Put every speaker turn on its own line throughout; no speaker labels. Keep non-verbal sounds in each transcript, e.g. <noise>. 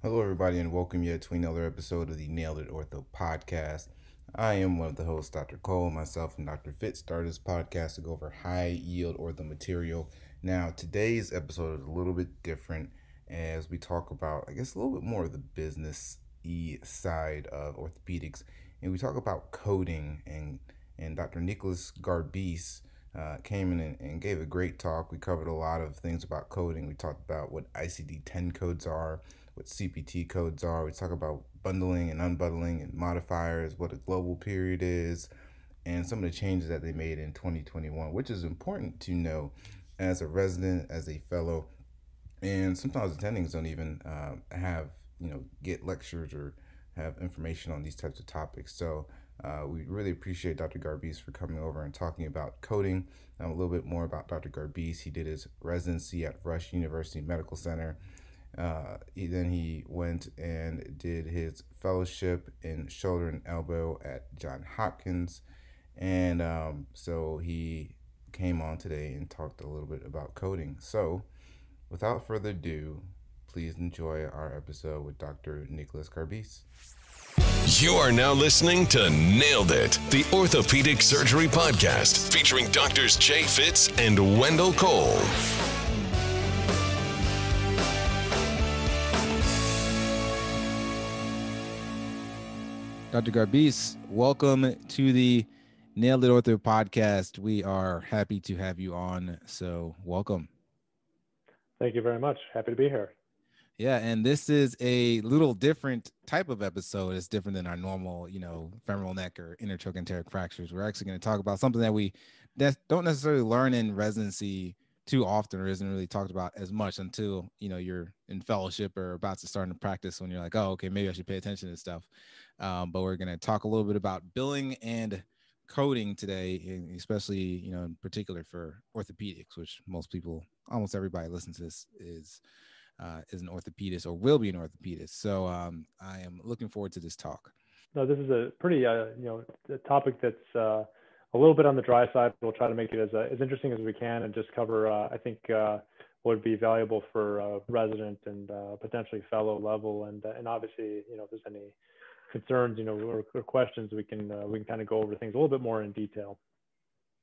Hello, everybody, and welcome yet to another episode of the Nailed It Ortho podcast. I am one of the hosts, Dr. Cole. Myself and Dr. Fitz started this podcast to go over high yield ortho material. Now, today's episode is a little bit different as we talk about, I guess, a little bit more of the business e side of orthopedics, and we talk about coding. and And Dr. Nicholas Garbis uh, came in and, and gave a great talk. We covered a lot of things about coding. We talked about what ICD 10 codes are what CPT codes are. We talk about bundling and unbundling and modifiers, what a global period is, and some of the changes that they made in 2021, which is important to know as a resident, as a fellow. And sometimes attendings don't even uh, have, you know, get lectures or have information on these types of topics. So uh, we really appreciate Dr. Garbis for coming over and talking about coding. Um, a little bit more about Dr. Garbis. He did his residency at Rush University Medical Center uh, he, then he went and did his fellowship in shoulder and elbow at John Hopkins. And um, so he came on today and talked a little bit about coding. So without further ado, please enjoy our episode with Dr. Nicholas Garbis.
You are now listening to Nailed It, the Orthopedic Surgery Podcast, featuring doctors Jay Fitz and Wendell Cole.
Dr. Garbis, welcome to the Nailed It Ortho podcast. We are happy to have you on. So, welcome.
Thank you very much. Happy to be here.
Yeah, and this is a little different type of episode. It's different than our normal, you know, femoral neck or intertrochanteric fractures. We're actually going to talk about something that we don't necessarily learn in residency too often or isn't really talked about as much until you know you're in fellowship or about to start in practice when you're like oh okay maybe i should pay attention to stuff. Um, but we're going to talk a little bit about billing and coding today especially you know in particular for orthopedics which most people almost everybody listens to this is uh, is an orthopedist or will be an orthopedist. So um, i am looking forward to this talk.
No this is a pretty uh, you know topic that's uh, a little bit on the dry side. We'll try to make it as, uh, as interesting as we can and just cover, uh, I think, uh, would be valuable for uh, resident and uh, potentially fellow level. And, uh, and obviously, you know, if there's any concerns, you know, or, or questions, we can, we can kind of go over things a little bit more in detail.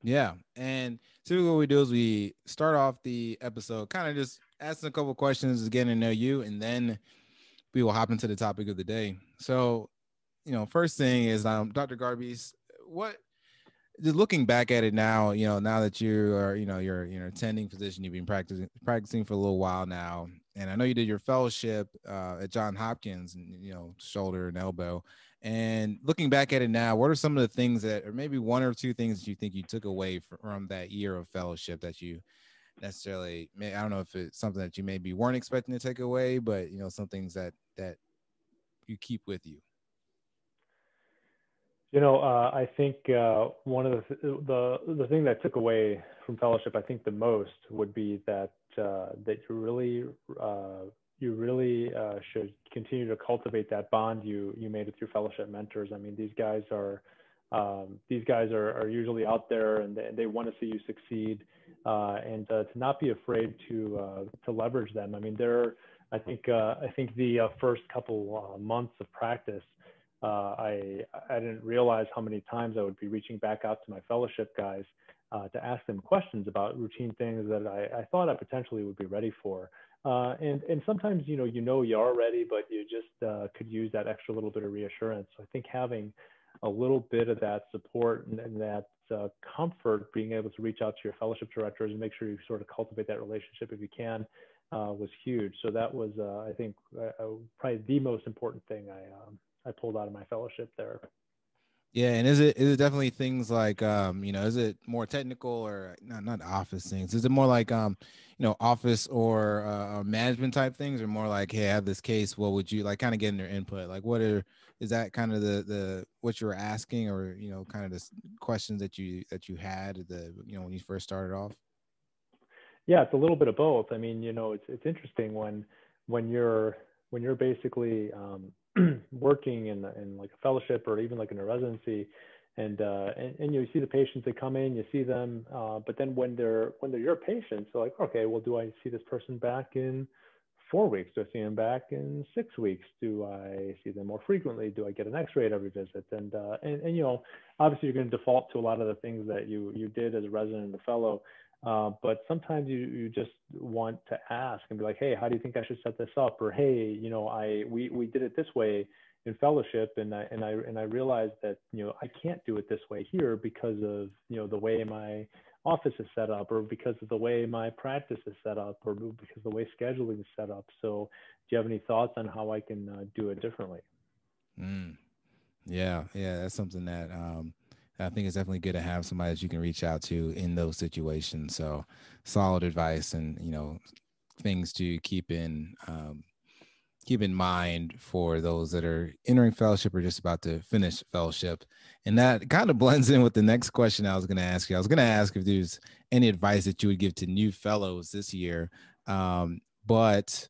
Yeah. And typically what we do is we start off the episode kind of just asking a couple questions, getting to know you, and then we will hop into the topic of the day. So, you know, first thing is um, Dr. Garbis, what just looking back at it now, you know, now that you are, you know, you're, you know, attending physician, you've been practicing practicing for a little while now, and I know you did your fellowship uh, at John Hopkins, and you know, shoulder and elbow. And looking back at it now, what are some of the things that, or maybe one or two things that you think you took away from that year of fellowship that you necessarily, I don't know if it's something that you maybe weren't expecting to take away, but you know, some things that that you keep with you.
You know, uh, I think uh, one of the, the the thing that took away from fellowship, I think the most would be that uh, that you really uh, you really uh, should continue to cultivate that bond you you made with your fellowship mentors. I mean, these guys are um, these guys are, are usually out there and they, they want to see you succeed, uh, and to not be afraid to to leverage them. I mean, they're I think I think the first couple months of practice uh, I I didn't realize how many times I would be reaching back out to my fellowship guys uh, to ask them questions about routine things that I, I thought I potentially would be ready for. Uh, and and sometimes you know you know you are ready, but you just uh, could use that extra little bit of reassurance. So I think having a little bit of that support and, and that uh, comfort, being able to reach out to your fellowship directors and make sure you sort of cultivate that relationship if you can, uh, was huge. So that was, I think, probably the most important thing I um, I pulled out of my fellowship there.
Yeah, and is it is it definitely things like um, you know, is it more technical or not not office things? Is it more like um, you know, office or uh, management type things, or more like, hey, I have this case. What would you like? Kind of getting their input. Like, what are is that kind of the the what you were asking, or you know, kind of the questions that you that you had the you know when you first started off?
Yeah, it's a little bit of both. I mean, you know, it's it's interesting when when you're when you're basically um, <clears throat> working in, in like a fellowship or even like in a residency and, uh, and, and you see the patients that come in, you see them, uh, but then when they're when they're your patients, they're like, okay, well, do I see this person back in four weeks? Do I see them back in six weeks? Do I see them more frequently? Do I get an X-ray at every visit? And uh, and, and you know, obviously you're going to default to a lot of the things that you you did as a resident and a fellow. Uh, but sometimes you, you just want to ask and be like, hey, how do you think I should set this up? Or hey, you know, I we we did it this way in fellowship, and I and I and I realized that you know I can't do it this way here because of you know the way my office is set up or because of the way my practice is set up or because of the way scheduling is set up so do you have any thoughts on how i can uh, do it differently
mm. yeah yeah that's something that um, i think it's definitely good to have somebody that you can reach out to in those situations so solid advice and you know things to keep in um, keep in mind for those that are entering fellowship or just about to finish fellowship. And that kind of blends in with the next question I was going to ask you. I was going to ask if there's any advice that you would give to new fellows this year. Um, but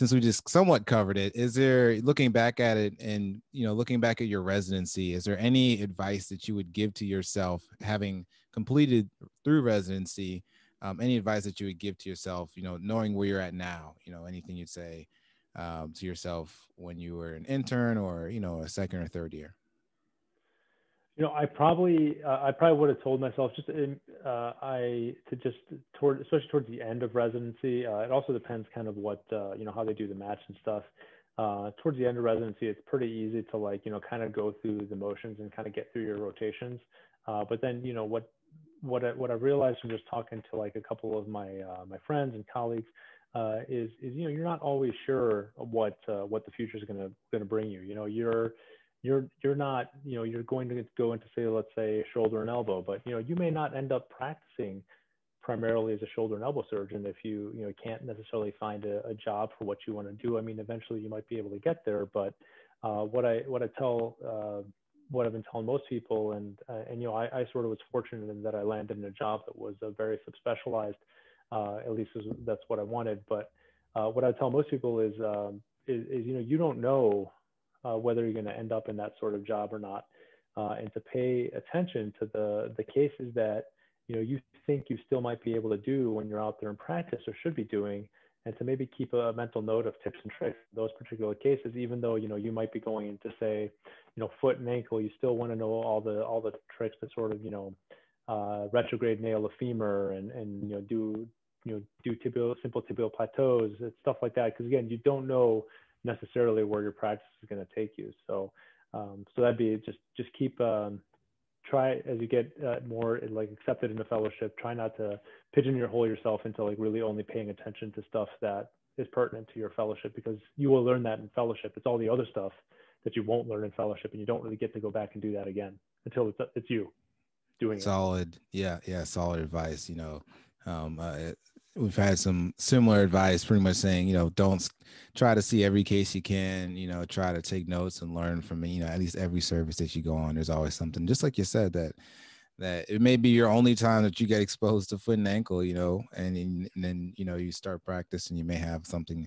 since we just somewhat covered it, is there looking back at it and you know looking back at your residency, is there any advice that you would give to yourself having completed through residency? Um, any advice that you would give to yourself, you know, knowing where you're at now, you know, anything you'd say, um, to yourself when you were an intern or you know a second or third year?
You know, I probably uh, I probably would have told myself just in, uh, I to just toward especially towards the end of residency. Uh, it also depends kind of what uh, you know how they do the match and stuff. Uh, towards the end of residency, it's pretty easy to like you know kind of go through the motions and kind of get through your rotations. Uh, but then you know what what I, what I realized from just talking to like a couple of my my friends and colleagues is is you know you're not always sure what what the future is going to bring you. You know you're you're you're not you know you're going to go into say let's say shoulder and elbow, but you know you may not end up practicing primarily as a shoulder and elbow surgeon if you you know can't necessarily find a, a job for what you want to do. I mean eventually you might be able to get there, but uh, what I what I tell uh, what I've been telling most people, and uh, and you know, I, I, sort of was fortunate in that I landed in a job that was a very subspecialized, uh, at least that's what I wanted. But uh, what I tell most people is, um, is, is, you know, you don't know uh, whether you're going to end up in that sort of job or not, uh, and to pay attention to the the cases that you know you think you still might be able to do when you're out there in practice or should be doing, and to maybe keep a mental note of tips and tricks those particular cases, even though you know you might be going into say, you know, foot and ankle, you still want to know all the all the tricks to sort of you know uh, retrograde nail the femur and and you know do you know do tibial simple tibial plateaus and stuff like that. Because again you don't know necessarily where your practice is going to take you so um, so that'd be just just keep um, try as you get uh, more like accepted into fellowship try not to pigeonhole yourself into like really only paying attention to stuff that is pertinent to your fellowship because you will learn that in fellowship it's all the other stuff that you won't learn in fellowship and you don't really get to go back and do that again until it's it's you doing it.
solid it. yeah yeah solid advice you know um, uh, we've had some similar advice pretty much saying you know don't try to see every case you can you know try to take notes and learn from you know at least every service that you go on there's always something. Just like you said that that it may be your only time that you get exposed to foot and ankle you know and, and then you know you start practice and you may have something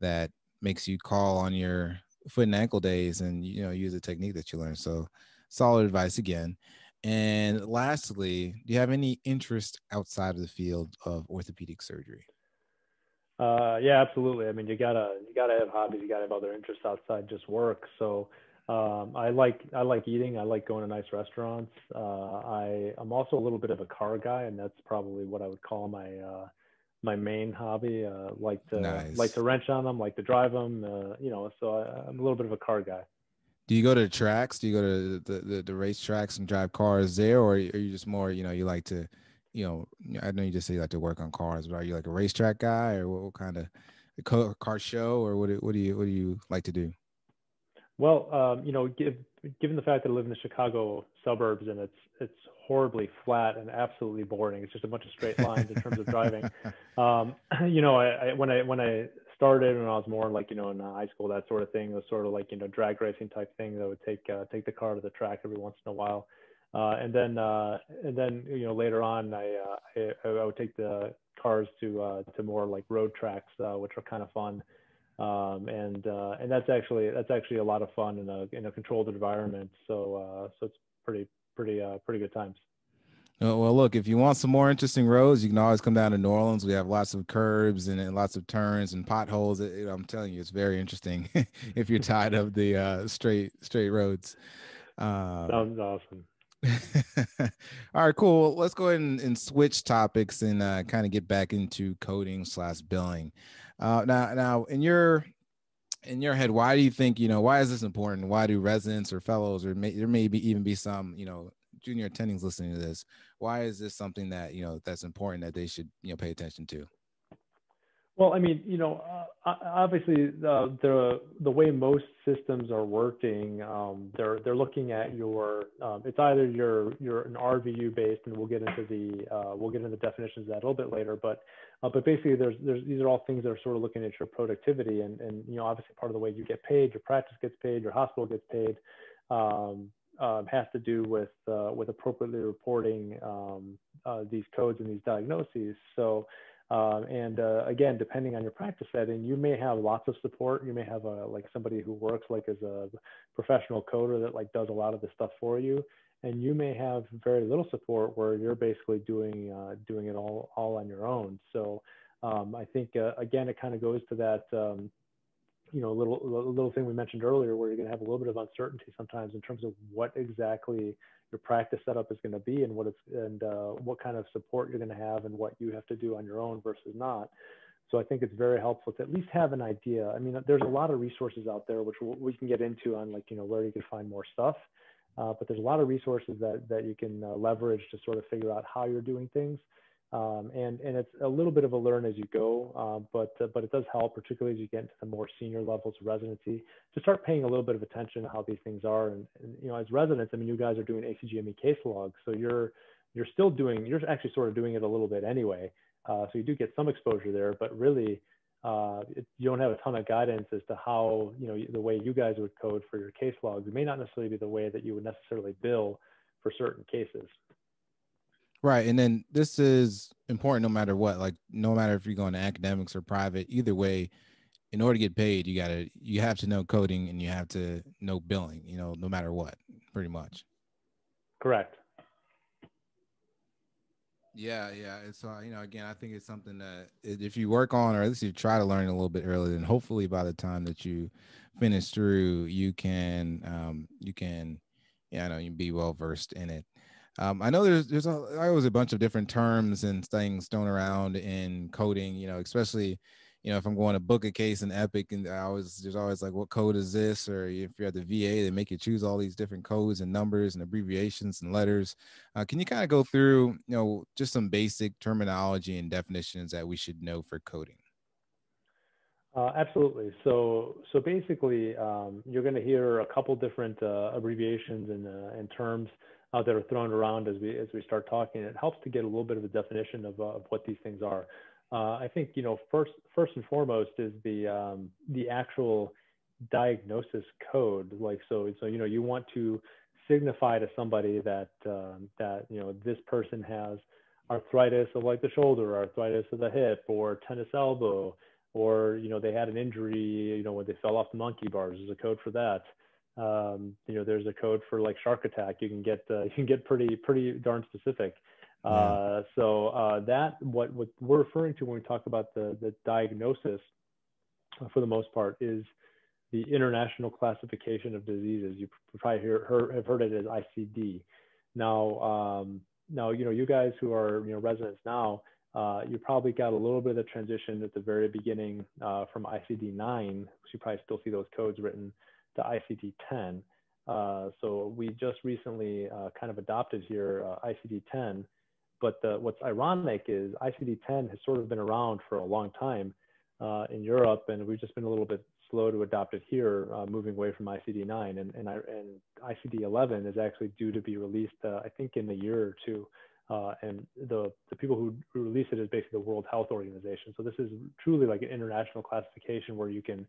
that makes you call on your foot and ankle days and you know use a technique that you learned. So solid advice again and lastly, do you have any interest outside of the field of orthopedic surgery?
Uh, yeah, absolutely. I mean, you gotta you gotta have hobbies. You gotta have other interests outside just work. So um, I like I like eating. I like going to nice restaurants. Uh, I I'm also a little bit of a car guy, and that's probably what I would call my uh, my main hobby. Uh, like to nice. like to wrench on them, like to drive them. Uh, you know, so I, I'm a little bit of a car guy.
Do you go to the tracks? Do you go to the, the, the race tracks and drive cars there, or are you just more, you know, you like to, you know, I know you just say you like to work on cars, but are you like a racetrack guy, or what, what kind of car, car show, or what, what do you what do you like to do?
Well, um, you know, give, given the fact that I live in the Chicago suburbs and it's it's horribly flat and absolutely boring. It's just a bunch of straight lines in terms of driving. <laughs> Um, <clears throat> you know, I, I, when I when I started when I was more like you know in high school, that sort of thing. It was sort of like you know drag racing type thing that would take uh, take the car to the track every once in a while. Uh, and then uh, and then you know later on I, uh, I, I would take the cars to uh, to more like road tracks uh, which are kind of fun um, and uh, and that's actually that's actually a lot of fun in a in a controlled environment so uh, so it's pretty pretty uh, pretty good times
Well, look, if you want some more interesting roads, you can always come down to New Orleans. We have lots of curbs and, and lots of turns and potholes. It, I'm telling you, it's very interesting <laughs> if you're tired of the uh, straight straight roads.
Uh, Sounds awesome. <laughs>
All right, cool. Let's go ahead and, and switch topics and uh, kind of get back into coding slash billing. Uh, now, now in your in your head, why do you think you know why is this important? Why do residents or fellows or may, there may be even be some you know junior attendings listening to this, why is this something that you know that's important that they should you know pay attention to?
Well, I mean, you know, uh, obviously the, the the way most systems are working, um, they're they're looking at your um, it's either you're you're an RVU based, and we'll get into the uh, we'll get into the definitions of that a little bit later, but uh, but basically there's there's these are all things that are sort of looking at your productivity, and and you know obviously part of the way you get paid, your practice gets paid, your hospital gets paid. Um, um, has to do with uh, with appropriately reporting um, uh, these codes and these diagnoses. So, uh, and again, depending on your practice setting, you may have lots of support. You may have a like somebody who works like as a professional coder that like does a lot of the stuff for you, and you may have very little support where you're basically doing uh, doing it all all on your own. So. Um, I think uh, again, it kind of goes to that um, you know, a little little thing we mentioned earlier, where you're going to have a little bit of uncertainty sometimes in terms of what exactly your practice setup is going to be and what it's and uh, what kind of support you're going to have and what you have to do on your own versus not. So I think it's very helpful to at least have an idea. I mean, there's a lot of resources out there which we can get into on like you know where you can find more stuff. Uh, but there's a lot of resources that that you can uh, leverage to sort of figure out how you're doing things. Um, and and it's a little bit of a learn as you go, um, but uh, but it does help, particularly as you get into the more senior levels of residency, to start paying a little bit of attention to how these things are. And, and you know, as residents, I mean, you guys are doing ACGME case logs, so you're you're still doing, you're actually sort of doing it a little bit anyway. Uh, so you do get some exposure there, but really, uh, it, you don't have a ton of guidance as to how you know the way you guys would code for your case logs. It may not necessarily be the way that you would necessarily bill for certain cases.
Right. And then this is important no matter what, like no matter if you're going to academics or private, either way, in order to get paid, you gotta you have to know coding and you have to know billing, you know, no matter what, pretty much.
Correct.
Yeah, yeah. It's uh, you know, again, I think it's something that if you work on, or at least you try to learn a little bit earlier, then hopefully by the time that you finish through, you can, um, you can, yeah, I know you be well versed in it. Um, I know there's there's always a bunch of different terms and things thrown around in coding. You know, especially you know if I'm going to book a case in Epic, and I always there's always like, what code is this? Or if you're at the VA, they make you choose all these different codes and numbers and abbreviations and letters. Uh, can you kind of go through you know just some basic terminology and definitions that we should know for coding?
Uh, absolutely. So, so basically, um, you're going to hear a couple different uh, abbreviations and, uh, and terms that are thrown around as we as we start talking. It helps to get a little bit of a definition of, uh, of what these things are. Uh, I think you know first first and foremost is the um, the actual diagnosis code. Like so so you know you want to signify to somebody that um, that you know this person has arthritis of like the shoulder, arthritis of the hip, or tennis elbow, or you know they had an injury you know when they fell off the monkey bars. There's a code for that um, you know, there's a code for like shark attack. You can get uh, <laughs> you can get pretty pretty darn specific. Yeah. Uh, so uh, that what what we're referring to when we talk about the the diagnosis, uh, for the most part, is the International Classification of Diseases. You probably hear, heard, have heard it as ICD. Now, um, now you know you guys who are you know residents now. Uh, you probably got a little bit of the transition at the very beginning uh, from ICD-9, so you probably still see those codes written to ICD-10. Uh, so we just recently uh, kind of adopted here uh, ICD-10. But the, what's ironic is ICD-10 has sort of been around for a long time uh, in Europe, and we've just been a little bit slow to adopt it here, uh, moving away from ICD-9. And, and, and ICD-11 is actually due to be released, uh, I think, in a year or two. And the, the people who release it is basically the World Health Organization. So this is truly like an international classification where you can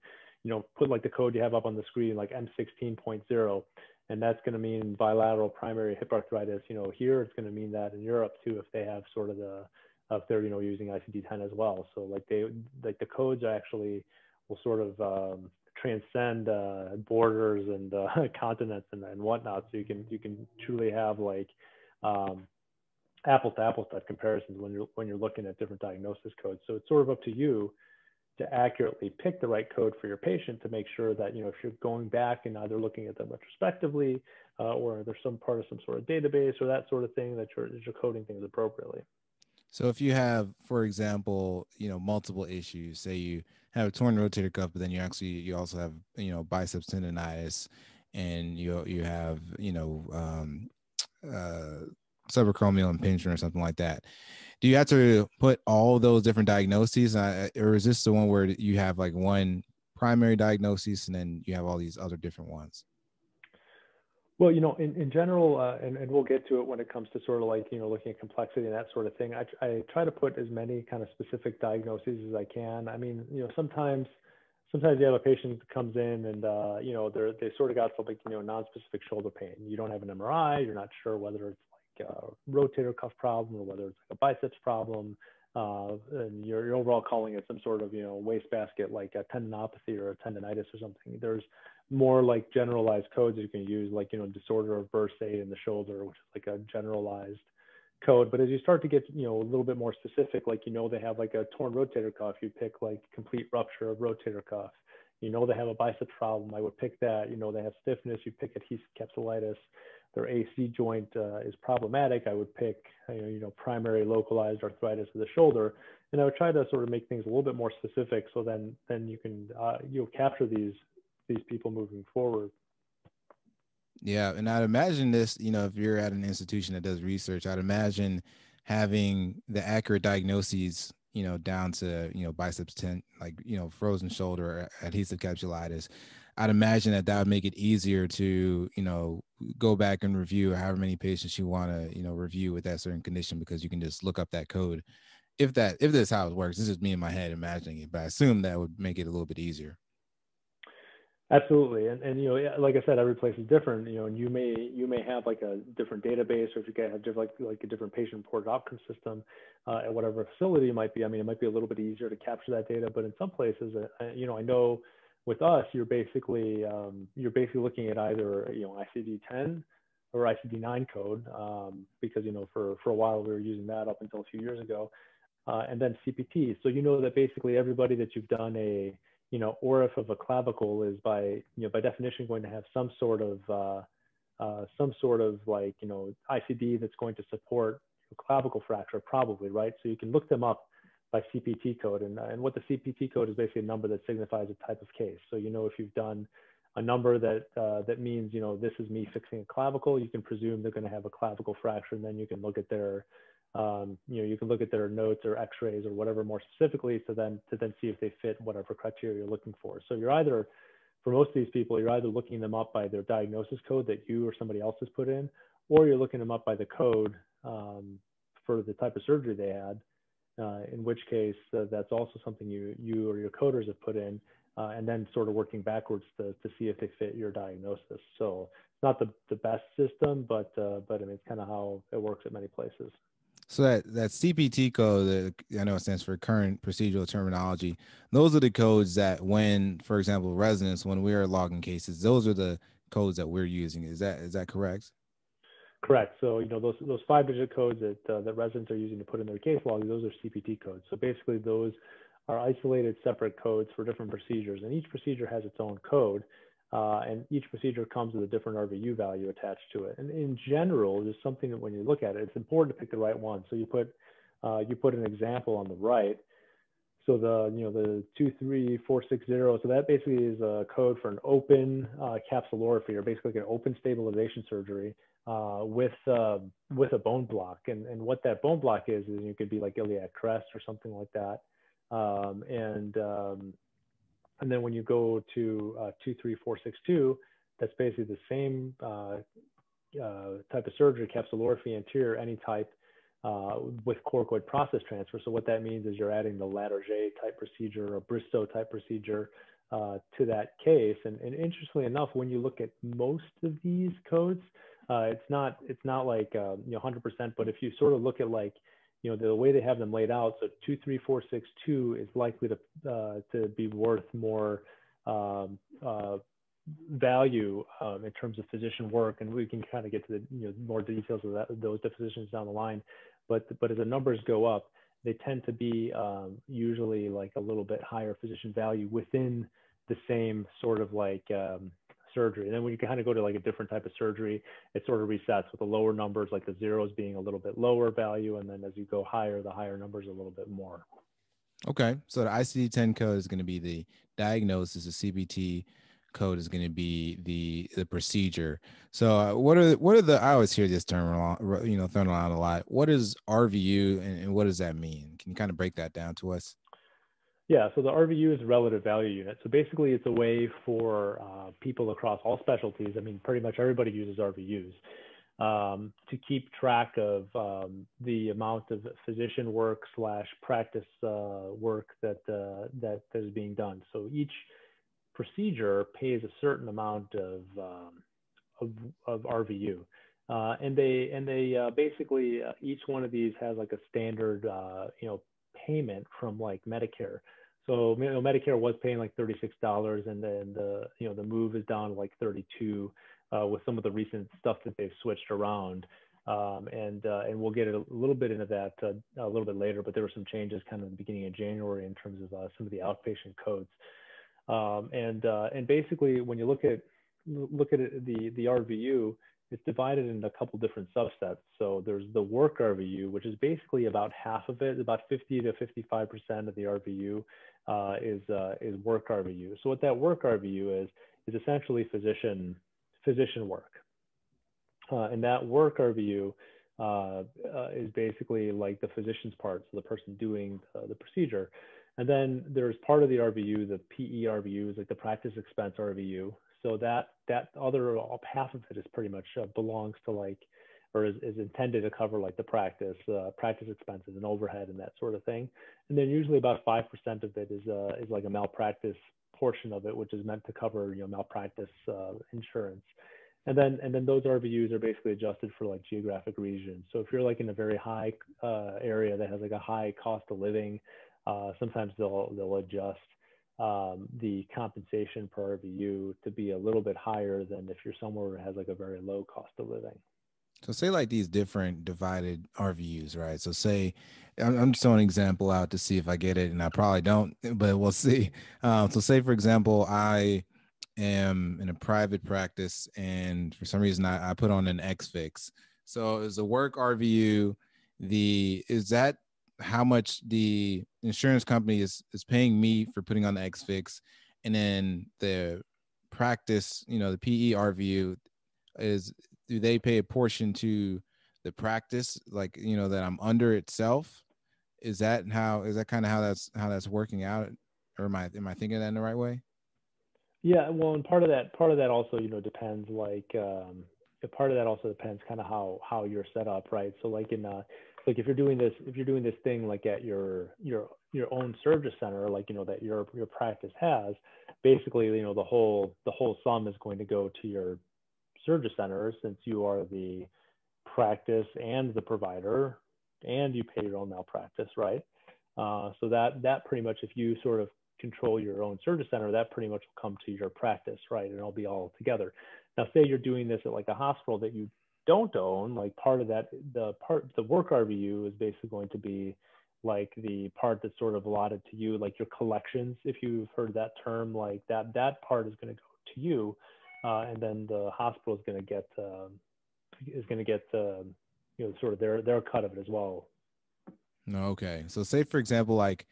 you know, put like the code you have up on the screen, like M16.0, and that's going to mean bilateral primary hip arthritis. You know, here it's going to mean that in Europe too, if they have sort of the, if they're you know using ICD-10 as well. So like they, like the codes actually will sort of um, transcend uh, borders and uh, <laughs> continents and, and whatnot. So you can you can truly have like um, apples to apples type comparisons when you're when you're looking at different diagnosis codes. So it's sort of up to you to accurately pick the right code for your patient to make sure that you know if you're going back and either looking at them retrospectively uh, or there's some part of some sort of database or that sort of thing that you're, that you're coding things appropriately.
So if you have, for example, you know multiple issues, say you have a torn rotator cuff, but then you actually you also have you know biceps tendonitis, and you you have you know um, uh, subacromial impingement or something like that. Do you have to put all those different diagnoses, or is this the one where you have like one primary diagnosis and then you have all these other different ones?
Well, you know, in, in general, uh, and, and we'll get to it when it comes to sort of like, you know, looking at complexity and that sort of thing. I, I try to put as many kind of specific diagnoses as I can. I mean, you know, sometimes, sometimes you have a patient comes in and, uh, you know, they're, they sort of got something, you know, non-specific shoulder pain. You don't have an MRI. You're not sure whether it's a rotator cuff problem or whether it's like a biceps problem. Uh, and you're, you're overall calling it some sort of, you know, wastebasket, like a tendinopathy or a tendonitis or something. There's, more like generalized codes you can use, like you know disorder of bursae in the shoulder, which is like a generalized code. But as you start to get you know a little bit more specific, like you know they have like a torn rotator cuff, you pick like complete rupture of rotator cuff. You know they have a biceps problem, I would pick that. You know they have stiffness, you pick adhesive capsulitis. Their AC joint uh, is problematic, I would pick you know, you know primary localized arthritis of the shoulder. And I would try to sort of make things a little bit more specific, so then then you can uh, you'll capture these these people moving forward.
Yeah, and I'd imagine this, you know, if you're at an institution that does research, I'd imagine having the accurate diagnoses, you know, down to, you know, biceps tent, like, you know, frozen shoulder, adhesive capsulitis. I'd imagine that that would make it easier to, you know, go back and review however many patients you want to, you know, review with that certain condition because you can just look up that code. If that, if this is how it works, this is me in my head imagining it, but I assume that would make it a little bit easier.
Absolutely, and and you know, like I said, every place is different. You know, and you may you may have like a different database, or if you can have different, like like a different patient reported outcome system uh, at whatever facility it might be. I mean, it might be a little bit easier to capture that data, but in some places, uh, you know, I know with us, you're basically um, you're basically looking at either you know ICD-10 or ICD-9 code um, because you know for for a while we were using that up until a few years ago, uh, and then CPT. So you know that basically everybody that you've done a you know, ORIF of a clavicle is by, you know, by definition going to have some sort of, uh, uh, some sort of like, you know, ICD that's going to support clavicle fracture probably, right? So you can look them up by CPT code. And, and what the CPT code is basically a number that signifies a type of case. So, you know, if you've done a number that, uh, that means, you know, this is me fixing a clavicle, you can presume they're going to have a clavicle fracture. And then you can look at their, um, you know, you can look at their notes or X-rays or whatever more specifically to then to then see if they fit whatever criteria you're looking for. So you're either, for most of these people, you're either looking them up by their diagnosis code that you or somebody else has put in, or you're looking them up by the code um, for the type of surgery they had. Uh, in which case, uh, that's also something you you or your coders have put in, uh, and then sort of working backwards to, to see if they fit your diagnosis. So it's not the, the best system, but uh, but I mean it's kind of how it works at many places.
So that that CPT code, that I know it stands for current procedural terminology. Those are the codes that, when, for example, residents, when we are logging cases, those are the codes that we're using. Is that is that correct?
Correct. So you know those those five digit codes that uh, that residents are using to put in their case log, those are CPT codes. So basically, those are isolated separate codes for different procedures, and each procedure has its own code. Uh, and each procedure comes with a different RVU value attached to it. And in general, just something that when you look at it, it's important to pick the right one. So you put uh, you put an example on the right. So the you know the two three four six zero. So that basically is a code for an open uh, capsulorrhaphy, or basically like an open stabilization surgery uh, with uh, with a bone block. And and what that bone block is is it could be like iliac crest or something like that. Um, and um, and then when you go to uh, 23462, that's basically the same uh, uh, type of surgery, capsulorrhaphy anterior, any type with coracoid process transfer. So what that means is you're adding the Latarjet type procedure or Bristow type procedure to that case. And, and, interestingly enough, when you look at most of these codes, uh, it's not it's not like you know 100%, but if you sort of look at like you know, the way they have them laid out, so two, three, four, six, two is likely to uh, to be worth more um, uh, value um, in terms of physician work, and we can kind of get to the you know more details of that those definitions down the line. But but as the numbers go up, they tend to be um, usually like a little bit higher physician value within the same sort of like um, surgery. And then when you kind of go to like a different type of surgery, it sort of resets with the lower numbers, like the zeros being a little bit lower value. And then as you go higher, the higher numbers a little bit more.
Okay. So the ICD 10 code is going to be the diagnosis, the CPT code is going to be the the procedure. So uh, what are what are the I always hear this term you know thrown around a lot. What is RVU and, and what does that mean? Can you kind of break that down to us?
Yeah, so the RVU is relative value unit. So basically, it's a way for uh, people across all specialties. I mean, pretty much everybody uses RVUs um, to keep track of um, the amount of physician work slash practice uh, work that uh, that is being done. So each procedure pays a certain amount of um, of, of, RVU. Uh, and they and they uh, basically uh, each one of these has like a standard you know payment from like Medicare. So you know, Medicare was paying like thirty-six dollars, and then the you know the move is down like thirty-two uh, with some of the recent stuff that they've switched around. Um, and uh, and we'll get a little bit into that uh, a little bit later. But there were some changes kind of in the beginning of January in terms of uh, some of the outpatient codes. Um, and uh, and basically, when you look at look at the the RVU, it's divided into a couple different subsets. So there's the work RVU, which is basically about half of it, about 50 to 55 percent of the RVU uh, is uh, is work RVU. So what that work RVU is is essentially physician physician work, uh, and that work RVU uh, uh, is basically like the physician's part, so the person doing the, the procedure. And then there's part of the RVU, the PE RVU is like the practice expense RVU. So that that other half of it is pretty much uh, belongs to like, or is, is intended to cover like the practice, uh, practice expenses and overhead and that sort of thing. And then usually about five percent of it is uh, is like a malpractice portion of it, which is meant to cover you know malpractice uh, insurance. And then and then those RVUs are basically adjusted for like geographic regions. So if you're like in a very high uh, area that has like a high cost of living, uh, sometimes they'll they'll adjust um, the compensation per RVU to be a little bit higher than if you're somewhere that has like a very low cost of living.
So say like these different divided RVUs, right? So say I'm just throwing an example out to see if I get it, and I probably don't, but we'll <laughs> see. Um, so say for example, I am in a private practice, and for some reason I, I put on an X fix. So is the work RVU the is that how much the insurance company is is paying me for putting on the X fix, and then the practice, you know, the PE RVU is do they pay a portion to the practice, like you know that I'm under itself? Is that how is that kind of how that's how that's working out, or am I am I thinking that in the right way?
Yeah, well, and part of that part of that also you know depends like um, part of that also depends kind of how how you're set up, right? So like in uh, like if you're doing this if you're doing this thing like at your your your own service center like you know that your your practice has basically you know the whole the whole sum is going to go to your service center since you are the practice and the provider and you pay your own malpractice right? Uh, so that that pretty much if you sort of control your own service center that pretty much will come to your practice right? And it'll be all together. Now say you're doing this at like a hospital that you don't own, like part of that, the part, the work RVU is basically going to be like the part that's sort of allotted to you, like your collections, if you've heard that term, like that, that part is going to go to you. Uh, and then the hospital is going to get, uh, is going to get, uh, you know, sort of their, their cut of it as well.
Okay. So say, for example, like,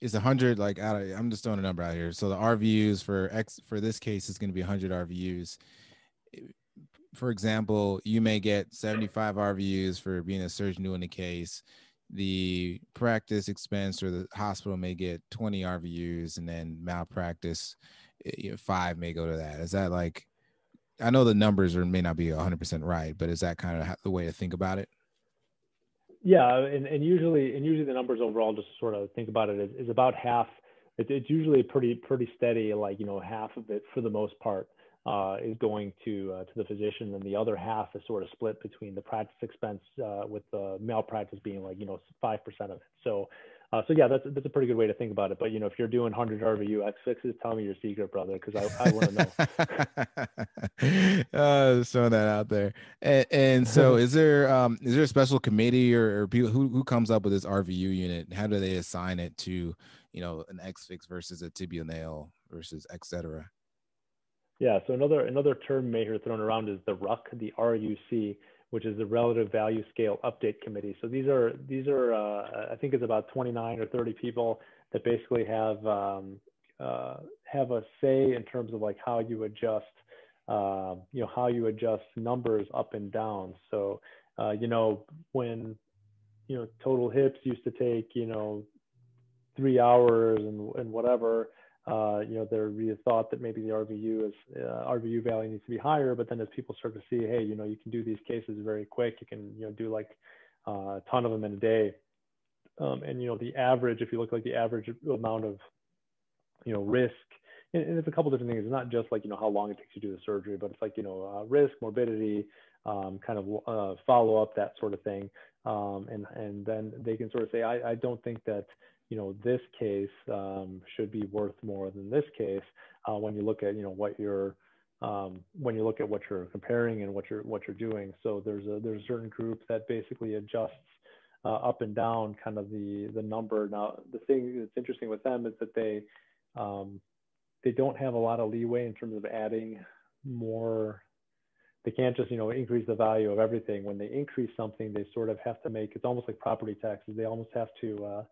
is a hundred like out of, I'm just throwing a number out here. So the RVUs for X for this case is going to be 100 RVUs for example, you may get 75 RVUs for being a surgeon doing the case. The practice expense or the hospital may get 20 RVUs, and then malpractice, eh, you know, five may go to that. Is that like, I know the numbers are may not be 100% right, but is that kind of the way to think about it?
Yeah, and, and usually and usually the numbers overall, just sort of think about it, is, is about half. It, it's usually pretty pretty steady, like you know half of it for the most part uh, is going to uh, to the physician, and the other half is sort of split between the practice expense, uh, with the malpractice being like you know five percent of it. So Uh, so yeah, that's that's a pretty good way to think about it. But you know, if you're doing 100 RVU X fixes, tell me your secret, brother, because I, I want
to know. <laughs> uh, throwing that out there. And, and so, <laughs> is there um, is there a special committee or, or people who who comes up with this RVU unit? How do they assign it to you know an X fix versus a tibial nail versus etc.
Yeah. So another another term may hear thrown around is the RUC, the RUC which is the Relative Value Scale Update Committee. So these are these are uh, I think it's about 29 or 30 people that basically have um, uh, have a say in terms of like how you adjust uh, you know how you adjust numbers up and down. So uh, you know when you know total hips used to take you know three hours and and whatever uh, you know, there would be a thought that maybe the RVU is uh, RVU value needs to be higher, but then as people start to see, hey, you know, you can do these cases very quick, you can, you know, do like uh, a ton of them in a day. Um, and, you know, the average, if you look like the average amount of, you know, risk, and, and it's a couple different things. It's not just like, you know, how long it takes to do the surgery, but it's like, you know, uh, risk, morbidity, um, kind of uh, follow up, that sort of thing. Um, and, and then they can sort of say, I, I don't think that, you know, this case um, should be worth more than this case uh, when you look at, you know, what you're, um, when you look at what you're comparing and what you're what you're doing. So there's a there's a certain group that basically adjusts uh, up and down kind of the the number. Now the thing that's interesting with them is that they um, they don't have a lot of leeway in terms of adding more. They can't just you know increase the value of everything. When they increase something, they sort of have to make it's almost like property taxes. They almost have to uh,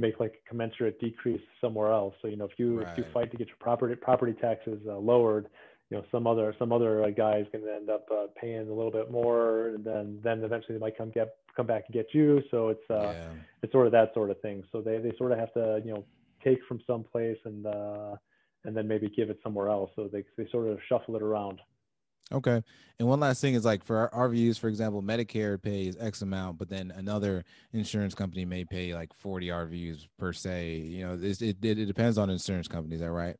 make like a commensurate decrease somewhere else. So you know, if you right. if you fight to get your property property taxes uh, lowered, you know, some other some other uh, guy is going to end up uh, paying a little bit more, and then then eventually they might come get come back and get you. So it's uh, yeah. it's sort of that sort of thing. So they they sort of have to you know take from some place and uh, and then maybe give it somewhere else. So they they sort of shuffle it around.
Okay. And one last thing is like for our RVUs, for example, Medicare pays X amount, but then another insurance company may pay like 40 RVUs per se. You know, it, it, it depends on insurance companies. Is that right?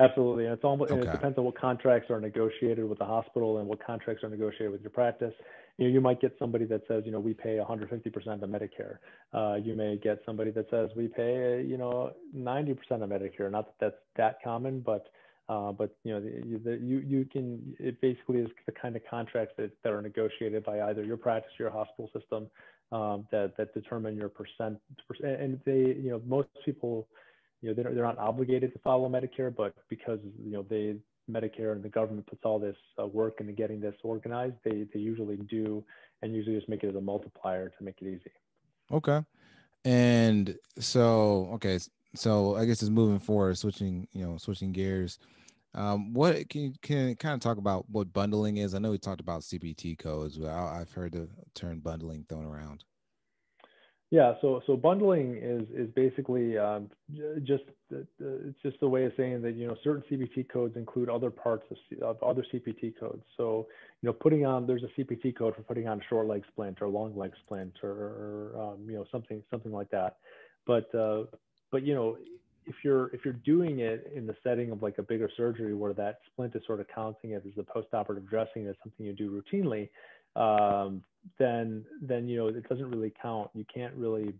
Absolutely. And it's almost, okay. and it depends on what contracts are negotiated with the hospital and what contracts are negotiated with your practice. You know, you might get somebody that says, you know, we pay 150% of Medicare. Uh, you may get somebody that says we pay, you know, 90% of Medicare. Not that that's that common, but uh, but you know, the, the, you you can it basically is the kind of contracts that, that are negotiated by either your practice or your hospital system um, that that determine your percent. And they, you know, most people, you know, they're they're not obligated to follow Medicare, but because you know they Medicare and the government puts all this uh, work into getting this organized, they they usually do, and usually just make it as a multiplier to make it easy.
Okay, and so okay, so I guess it's moving forward, switching, you know, switching gears. Um, what can you can kind of talk about what bundling is? I know we talked about CPT codes, but I've heard the term bundling thrown around.
Yeah, so so bundling is is basically um, just it's just a way of saying that you know certain CPT codes include other parts of, C, of other CPT codes. So you know putting on there's a CPT code for putting on a short leg splint or long leg splint or, or um, you know something something like that. But uh, but you know, if you're if you're doing it in the setting of like a bigger surgery where that splint is sort of counting it as a postoperative dressing as something you do routinely, um, then then you know it doesn't really count. You can't really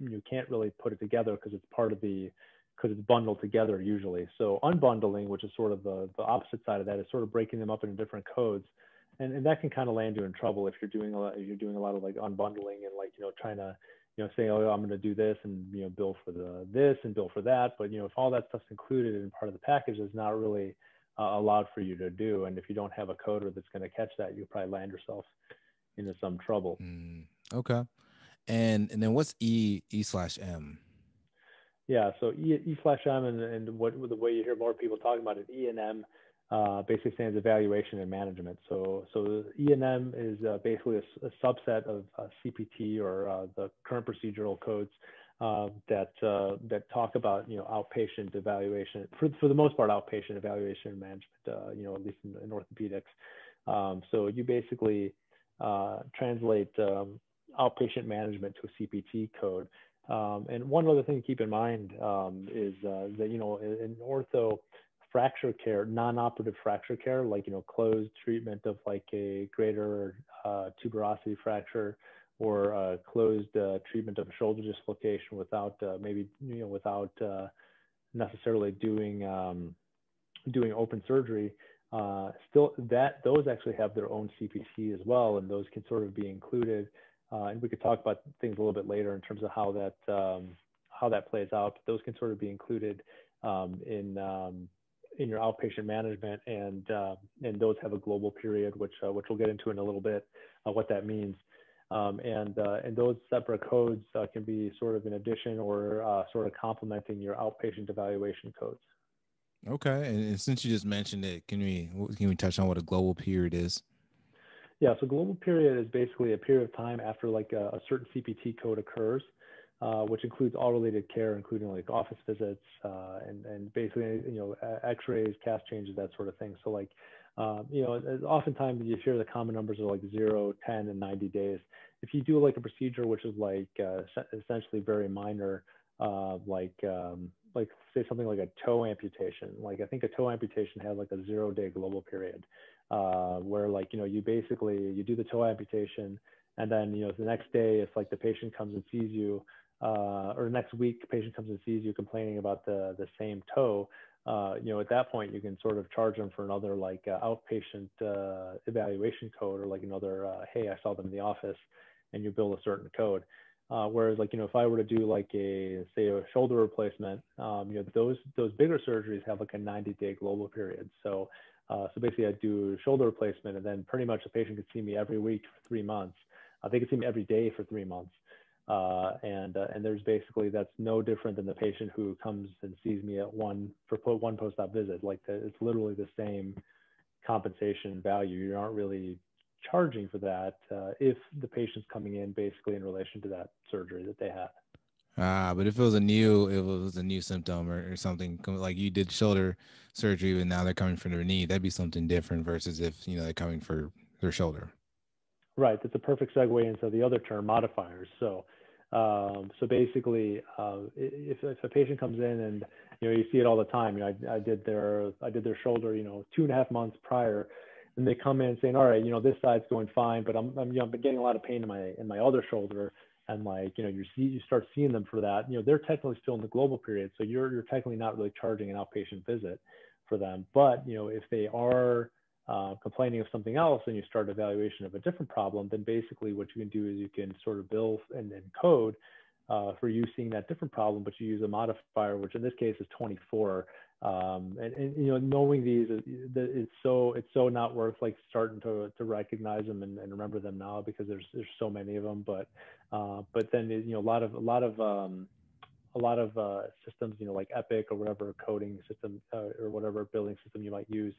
you can't really put it together because it's part of the because it's bundled together usually. So unbundling, which is sort of the, the opposite side of that, is sort of breaking them up into different codes. And, and that can kind of land you in trouble if you're doing a lot, if you're doing a lot of like unbundling and like, you know, trying to you know, saying, oh, I'm going to do this and, you know, bill for the this and bill for that. But, you know, if all that stuff's included in part of the package, it's not really uh, allowed for you to do. And if you don't have a coder that's going to catch that, you'll probably land yourself into some trouble.
Mm, okay. And, and then what's E, E slash M?
Yeah. So E, e slash M and, and what the way you hear more people talking about it, E and M uh, basically stands evaluation and management. So, so E&M is uh, basically a, a, subset of uh, CPT or uh, the current procedural codes uh, that uh, that talk about you know outpatient evaluation for for the most part outpatient evaluation and management. you know, at least in, in orthopedics. Um, so you basically translate um, outpatient management to a CPT code. Um, and one other thing to keep in mind um, is that you know in ortho fracture care, non-operative fracture care, like you know closed treatment of like a greater uh, tuberosity fracture or uh, closed uh, treatment of a shoulder dislocation without uh, maybe you know without uh, necessarily doing um, doing open surgery. Uh, still, that those actually have their own CPT as well, and those can sort of be included. And we could talk about things a little bit later in terms of how that um, how that plays out. But those can sort of be included um, in um, in your outpatient management, and and those have a global period, which which we'll get into in a little bit what that means. Um, and, uh, and those separate codes uh, can be sort of in addition or uh, sort of complementing your outpatient evaluation codes.
Okay, and since you just mentioned it, can we can we touch on what a global period is?
Yeah, so global period is basically a period of time after like a, a certain CPT code occurs, uh, which includes all related care, including like office visits uh, and and basically you know X-rays, cast changes, that sort of thing. So like um, you know, oftentimes you hear the common numbers are like zero, 10, and 90 days. If you do like a procedure which is like uh, essentially very minor, uh, like um, like say something like a toe amputation, like I think a toe amputation has like a zero day global period, uh, where like you know you basically you do the toe amputation, and then you know the next day if like the patient comes and sees you, uh, or next week patient comes and sees you complaining about the the same toe, uh, you know, at that point, you can sort of charge them for another like uh, outpatient uh, evaluation code or like another, uh, hey, I saw them in the office, and you build a certain code. Uh, whereas, like you know, if I were to do like a say a shoulder replacement, um, you know, those those bigger surgeries have like a 90-day global period. So, so basically, I do shoulder replacement, and then pretty much the patient could see me every week for three months. they could see me every day for three months. Uh, and uh, and there's basically that's no different than the patient who comes and sees me at one for one post-op visit. Like the, it's literally the same compensation value. You aren't really charging for that uh, if the patient's coming in basically in relation to that surgery that they had.
Ah, but if it was a new, if it was a new symptom or, or something like you did shoulder surgery, and now they're coming for their knee, that'd be something different versus if you know they're coming for their shoulder.
Right. That's a perfect segue into the other term, modifiers. So, um, so basically, uh, if, if a patient comes in and you know you see it all the time, you know, I, I did their I did their shoulder, you know, two and a half months prior, and they come in saying, all right, you know, this side's going fine, but I'm I'm, you know, I'm getting a lot of pain in my in my other shoulder, and like you know you see you start seeing them for that. You know, they're technically still in the global period, so you're you're technically not really charging an outpatient visit for them. But you know, if they are uh, complaining of something else and you start evaluation of a different problem, then basically what you can do is you can sort of build and then code uh, for you seeing that different problem, but you use a modifier, which in this case is 24. Um, and, and, you know, knowing these, it's so it's so not worth like starting to to recognize them and, and remember them now because there's there's so many of them. But uh, but then you know a lot of a lot of um, a lot of uh, systems, you know, like Epic or whatever coding system uh, or whatever building system you might use,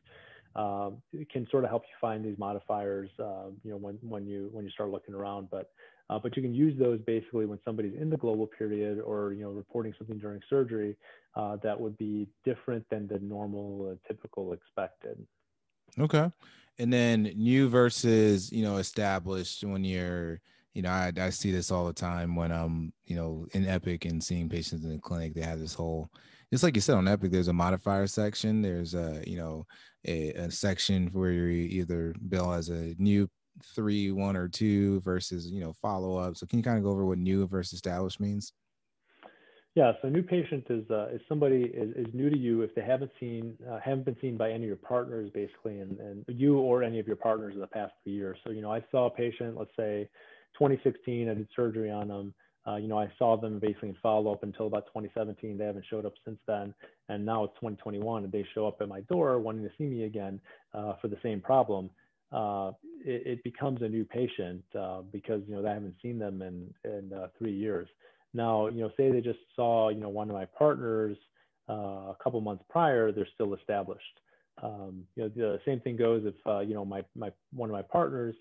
um, it can sort of help you find these modifiers, uh, you know, when, when you when you start looking around. But uh, but you can use those basically when somebody's in the global period or you know reporting something during surgery uh, that would be different than the normal, uh, typical, expected.
Okay, and then new versus you know established when you're you know I, I see this all the time when i'm you know in epic and seeing patients in the clinic they have this whole just like you said on epic there's a modifier section there's a you know a, a section where you either bill as a new three, one or two versus you know follow up. So can you kind of go over what new versus established means?
Yeah, so new patient is uh, is somebody is, is new to you if they haven't seen uh, haven't been seen by any of your partners basically, and, and you or any of your partners in the past few years. So you know, I saw a patient, let's say 2016, I did surgery on them. Uh, you know, I saw them basically in follow up until about 2017. They haven't showed up since then, and now it's 2021, and they show up at my door wanting to see me again uh, for the same problem. Uh, it, it, becomes a new patient uh, because you know I haven't seen them in in uh, three years. Now, you know, say they just saw you know one of my partners uh, a couple months prior, they're still established. Um, you know, the same thing goes if you know my my one of my partners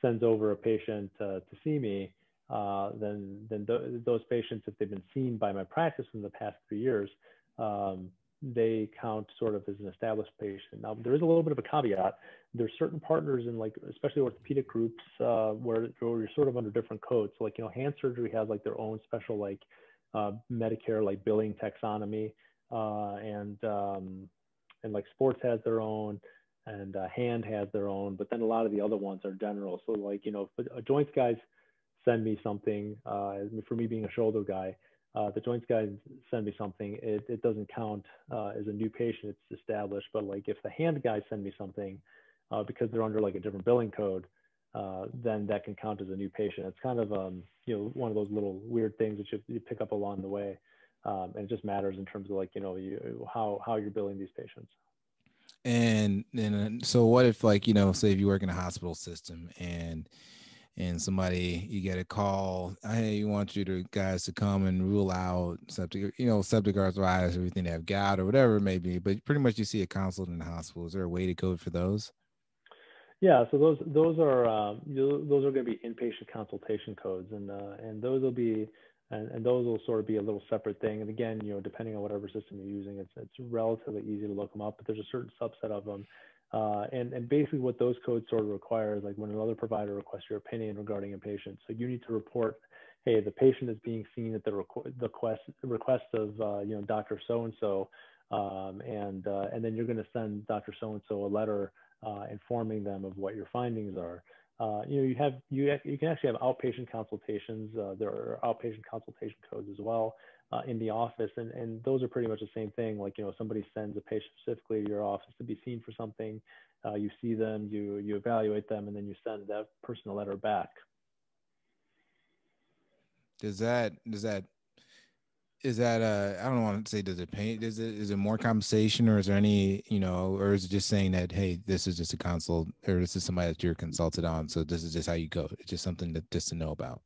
sends over a patient to see me uh, then then th- those patients, if they've been seen by my practice in the past three years, um, they count sort of as an established patient. Now there is a little bit of a caveat. There's certain partners in like especially orthopedic groups uh, where, where you're sort of under different codes. So like you know, hand surgery has like their own special like uh, Medicare like billing taxonomy, uh, and um, and like sports has their own and uh, hand has their own, but then a lot of the other ones are general. So like, you know, a joints guy's send me something. Uh, for me being a shoulder guy, uh, the joints guys send me something. It, it doesn't count uh, as a new patient. It's established. But like if the hand guys send me something, uh, because they're under like a different billing code, uh, then that can count as a new patient. It's kind of um, you know one of those little weird things that you, you pick up along the way, um, and it just matters in terms of like you know you, how how you're billing these patients.
And and so what if like you know say if you work in a hospital system and and somebody you get a call hey you want you to guys to come and rule out septic you know septic arthritis everything they have gout or whatever it may be but pretty much you see a consultant in the hospital is there a way to code for those
yeah, so those those are um, those are going to be inpatient consultation codes, and uh, and those will be and, and those will sort of be a little separate thing. And again, you know, depending on whatever system you're using, it's it's relatively easy to look them up, but there's a certain subset of them. Uh, and, and basically what those codes sort of require is like when another provider requests your opinion regarding a patient. So you need to report, hey, the patient is being seen at the, requ- the request, request of, uh, you know, Dr. So-and-so. Um, and, uh, and then you're going to send Dr. So-and-so a letter uh, informing them of what your findings are. Uh, you know, you have you you can actually have outpatient consultations. There are outpatient consultation codes as well uh, in the office, and and those are pretty much the same thing. Like you know, somebody sends a patient specifically to your office to be seen for something. Uh, you see them, you you evaluate them, and then you send that person a letter back.
Does that does that is that uh I don't want to say does it paint is it is it more compensation or is there any you know or is it just saying that hey this is just a consult or this is somebody that you're consulted on so this is just how you go it's just something that just to know about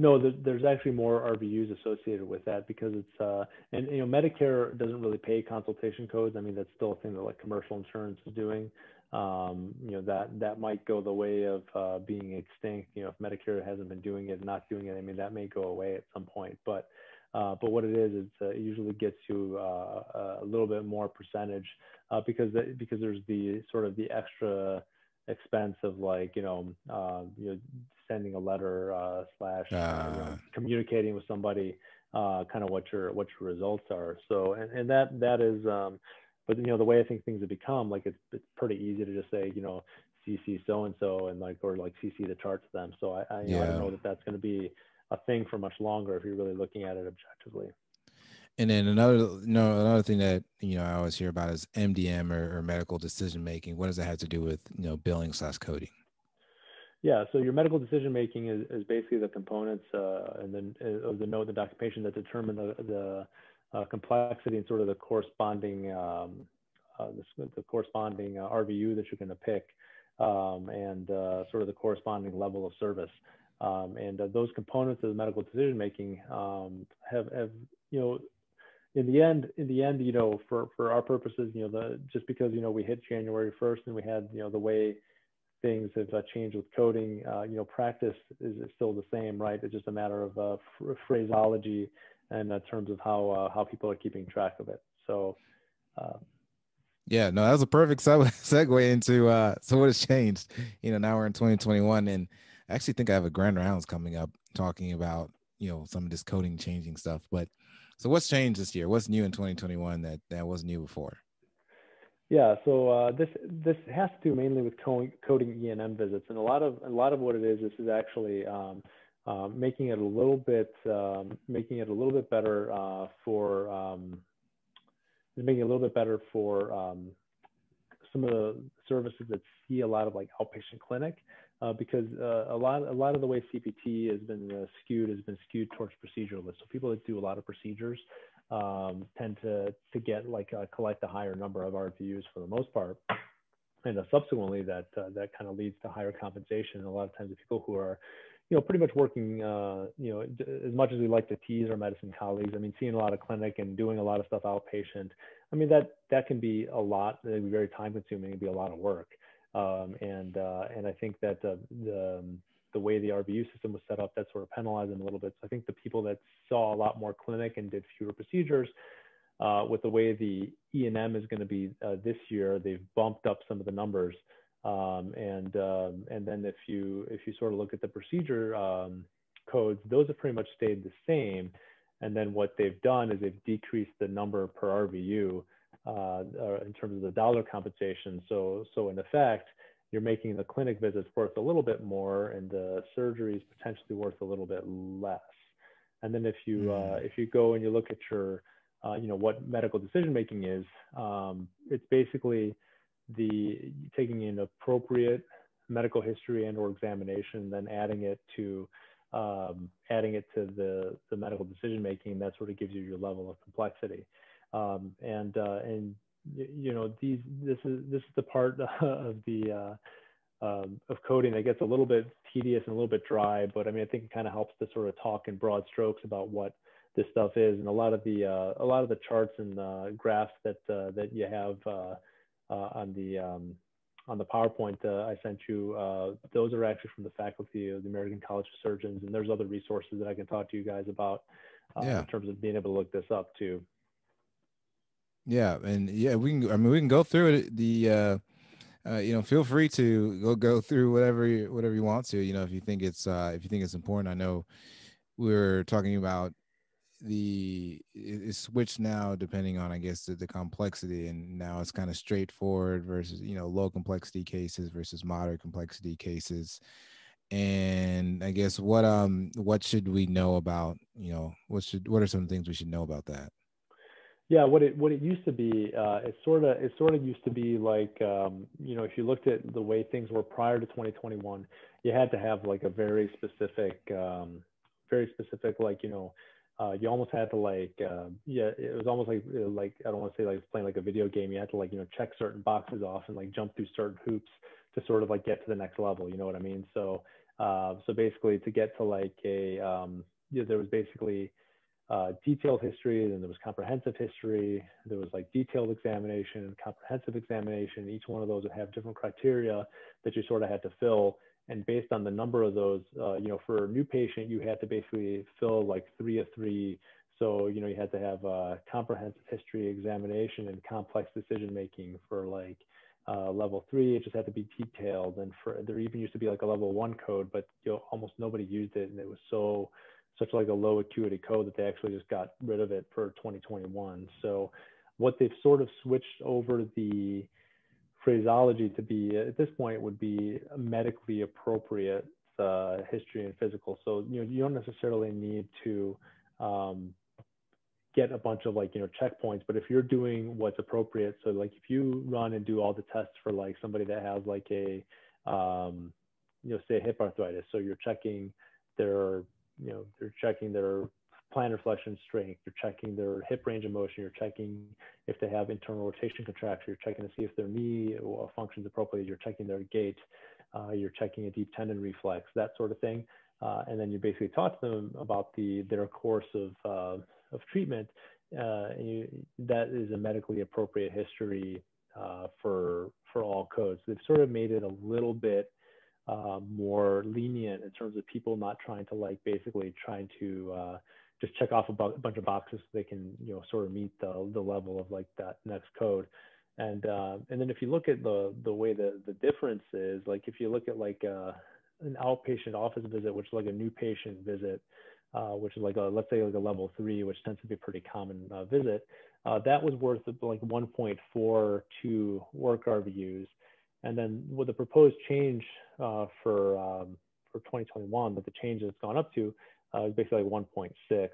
no there's actually more rvus associated with that because it's uh and you know medicare doesn't really pay consultation codes. I mean that's still a thing that like commercial insurance is doing. Um, you know that that might go the way of uh, being extinct. You know if medicare hasn't been doing it not doing it i mean that may go away at some point. But uh, but what it is, uh, it usually gets you uh, a little bit more percentage uh, because because there's the sort of the extra expense of like you know uh, you know sending a letter uh, slash you know, ah. communicating with somebody kind of what your what your results are. So and, and that that is um, but you know the way I think things have become like it's it's pretty easy to just say you know CC so and so and like or like CC the chart to them. So I I, yeah. I don't know that that's going to be a thing for much longer if you're really looking at it objectively.
And then another, you know, another thing that you know I always hear about is MDM or, or medical decision making. What does that have to do with you know billing slash coding?
Yeah, so your medical decision making is, is basically the components uh, and then uh, of the note, the documentation that determine the, the uh, complexity and sort of the corresponding um, uh, the, the, corresponding uh, RVU that you're going to pick um, and uh, sort of the corresponding level of service. Um, and those components of the medical decision making um, have, have, you know, in the end, in the end, you know, for, for our purposes, you know, the, just because, you know, we hit January 1st and we had, you know, the way things have uh, changed with coding, uh, you know, practice is, is, still the same, right? It's just a matter of uh, phraseology and in terms of how, uh, how people are keeping track of it. So, uh,
yeah, no, that was a perfect segue <laughs> into uh, so what has changed. You know, now we're in 2021, and I actually think I have a grand rounds coming up talking about you know some of this coding changing stuff. But so what's changed this year? What's new in 2021 that that wasn't new before?
Yeah, so uh, this this has to do mainly with coding, coding E&M visits, and a lot of a lot of what it is, this is actually um, uh, making it a little bit um, making it a little bit better uh, for um, making it a little bit better for um, some of the services that see a lot of like outpatient clinic uh, because uh, a lot a lot of the way CPT has been uh, skewed has been skewed towards proceduralists. So people that do a lot of procedures um, tend to to get like uh, collect a higher number of RVUs for the most part, and uh, subsequently that uh, that kind of leads to higher compensation. And a lot of times, the people who are you know, pretty much working, you know, as much as we like to tease our medicine colleagues, I mean, seeing a lot of clinic and doing a lot of stuff outpatient, I mean, that, that can be a lot, it can be very time consuming and be a lot of work. Um, and uh, and I think that uh, the um, the way the RVU system was set up, that sort of penalized them a little bit. So I think the people that saw a lot more clinic and did fewer procedures, uh, with the way the E&M is going to be uh, this year, they've bumped up some of the numbers. Um, and um, and then if you if you sort of look at the procedure um, codes, those have pretty much stayed the same. And then what they've done is they've decreased the number per RVU uh, in terms of the dollar compensation. So, so in effect, you're making the clinic visits worth a little bit more and the surgery is potentially worth a little bit less. And then if you mm. uh, if you go and you look at your uh, you know what medical decision making is, um, it's basically the taking an appropriate medical history and or examination, then adding it to um, adding it to the the medical decision making. That sort of gives you your level of complexity. Um, and uh, and you know these this is this is the part <laughs> of the uh, um, of coding that gets a little bit tedious and a little bit dry, but I mean, I think it kind of helps to sort of talk in broad strokes about what this stuff is, and a lot of the uh, a lot of the charts and uh, graphs that uh, that you have uh, uh, on the um, on the PowerPoint uh, I sent you, those are actually from the faculty of the American College of Surgeons, and there's other resources that I can talk to you guys about yeah. in terms of being able to look this up too.
Yeah, and yeah, we can. I mean, we can go through it. The uh, you know, feel free to go go through whatever you, whatever you want to. You know, if you think it's uh, if you think it's important. I know we are talking about the it's switched now depending on I guess the, the complexity, and now it's kind of straightforward versus you know low complexity cases versus moderate complexity cases. And I guess what um what should we know about you know what should what are some things we should know about that?
Yeah, what it what it used to be, uh, it sort of it sort of used to be like um, you know if you looked at the way things were prior to 2021, you had to have like a very specific, um, very specific like you know uh, you almost had to like uh, yeah it was almost like uh, like I don't want to say like playing like a video game. You had to like you know check certain boxes off and like jump through certain hoops to sort of like get to the next level. You know what I mean? So uh, so basically to get to like a um, yeah, there was basically uh, detailed history, then there was comprehensive history, there was like detailed examination comprehensive examination. Each one of those would have different criteria that you sort of had to fill. And based on the number of those, uh, you know, for a new patient, you had to basically fill like three of three. So, you know, you had to have a comprehensive history examination and complex decision making for like uh, level three. It just had to be detailed. And for there even used to be like a level one code, but you know, almost nobody used it. And it was so such like a low acuity code that they actually just got rid of it for 2021. So what they've sort of switched over the phraseology to be at this point would be medically appropriate uh, history and physical. So you know you don't necessarily need to um, get a bunch of like you know checkpoints, but if you're doing what's appropriate, so like if you run and do all the tests for like somebody that has like a um, you know say hip arthritis, so you're checking their you know, they're checking their plantar flexion strength, you're checking their hip range of motion, you're checking if they have internal rotation contraction, you're checking to see if their knee functions appropriately, you're checking their gait, uh, you're checking a deep tendon reflex, that sort of thing. Uh, and then you basically talk to them about the their course of, uh, of treatment. Uh, you, that is a medically appropriate history uh, for, for all codes. They've sort of made it a little bit uh, more lenient in terms of people not trying to like basically trying to uh, just check off a, bu- bunch of boxes so they can you know sort of meet the the level of like that next code. And uh, and then if you look at the the way the the difference is like if you look at like uh, an outpatient office visit, which is like a new patient visit, uh, which is like a let's say like a level three, which tends to be a pretty common uh, visit, that was worth like 1.42 work RVUs. And then with the proposed change uh, for um, for 2021, that the change that's gone up to uh, is basically 1.6,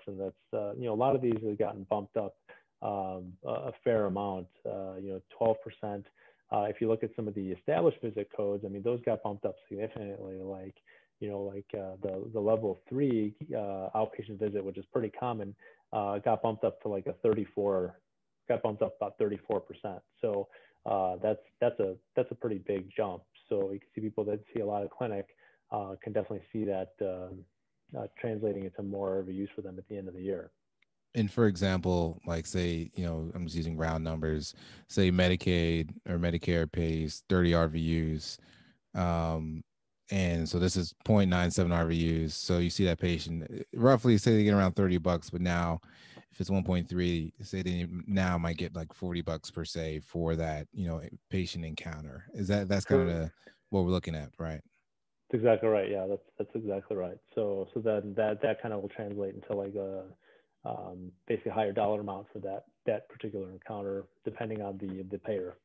and that's uh, you know a lot of these have gotten bumped up um, a, fair amount. Uh, you know, 12%. Uh, if you look at some of the established visit codes, I mean those got bumped up significantly. Like you know, like uh, the the level three outpatient visit, which is pretty common, got bumped up to like a 34, got bumped up about 34%. So uh, that's that's a that's a pretty big jump. So you can see people that see a lot of clinic uh, can definitely see that um, uh, translating into more RVUs for them at the end of the year.
And for example, like say, you know, I'm just using round numbers. Say Medicaid or Medicare pays 30 RVUs, um, and so this is 0.97 RVUs. So you see that patient roughly say they get around 30 bucks, but now if it's 1.3 say they now might get like 40 bucks per se for that you know patient encounter. Is that that's kind of what we're looking at right?
That's exactly right yeah that's that's exactly right. So so then that that kind of will translate into like a um, basically higher dollar amount for that that particular encounter depending on the the payer.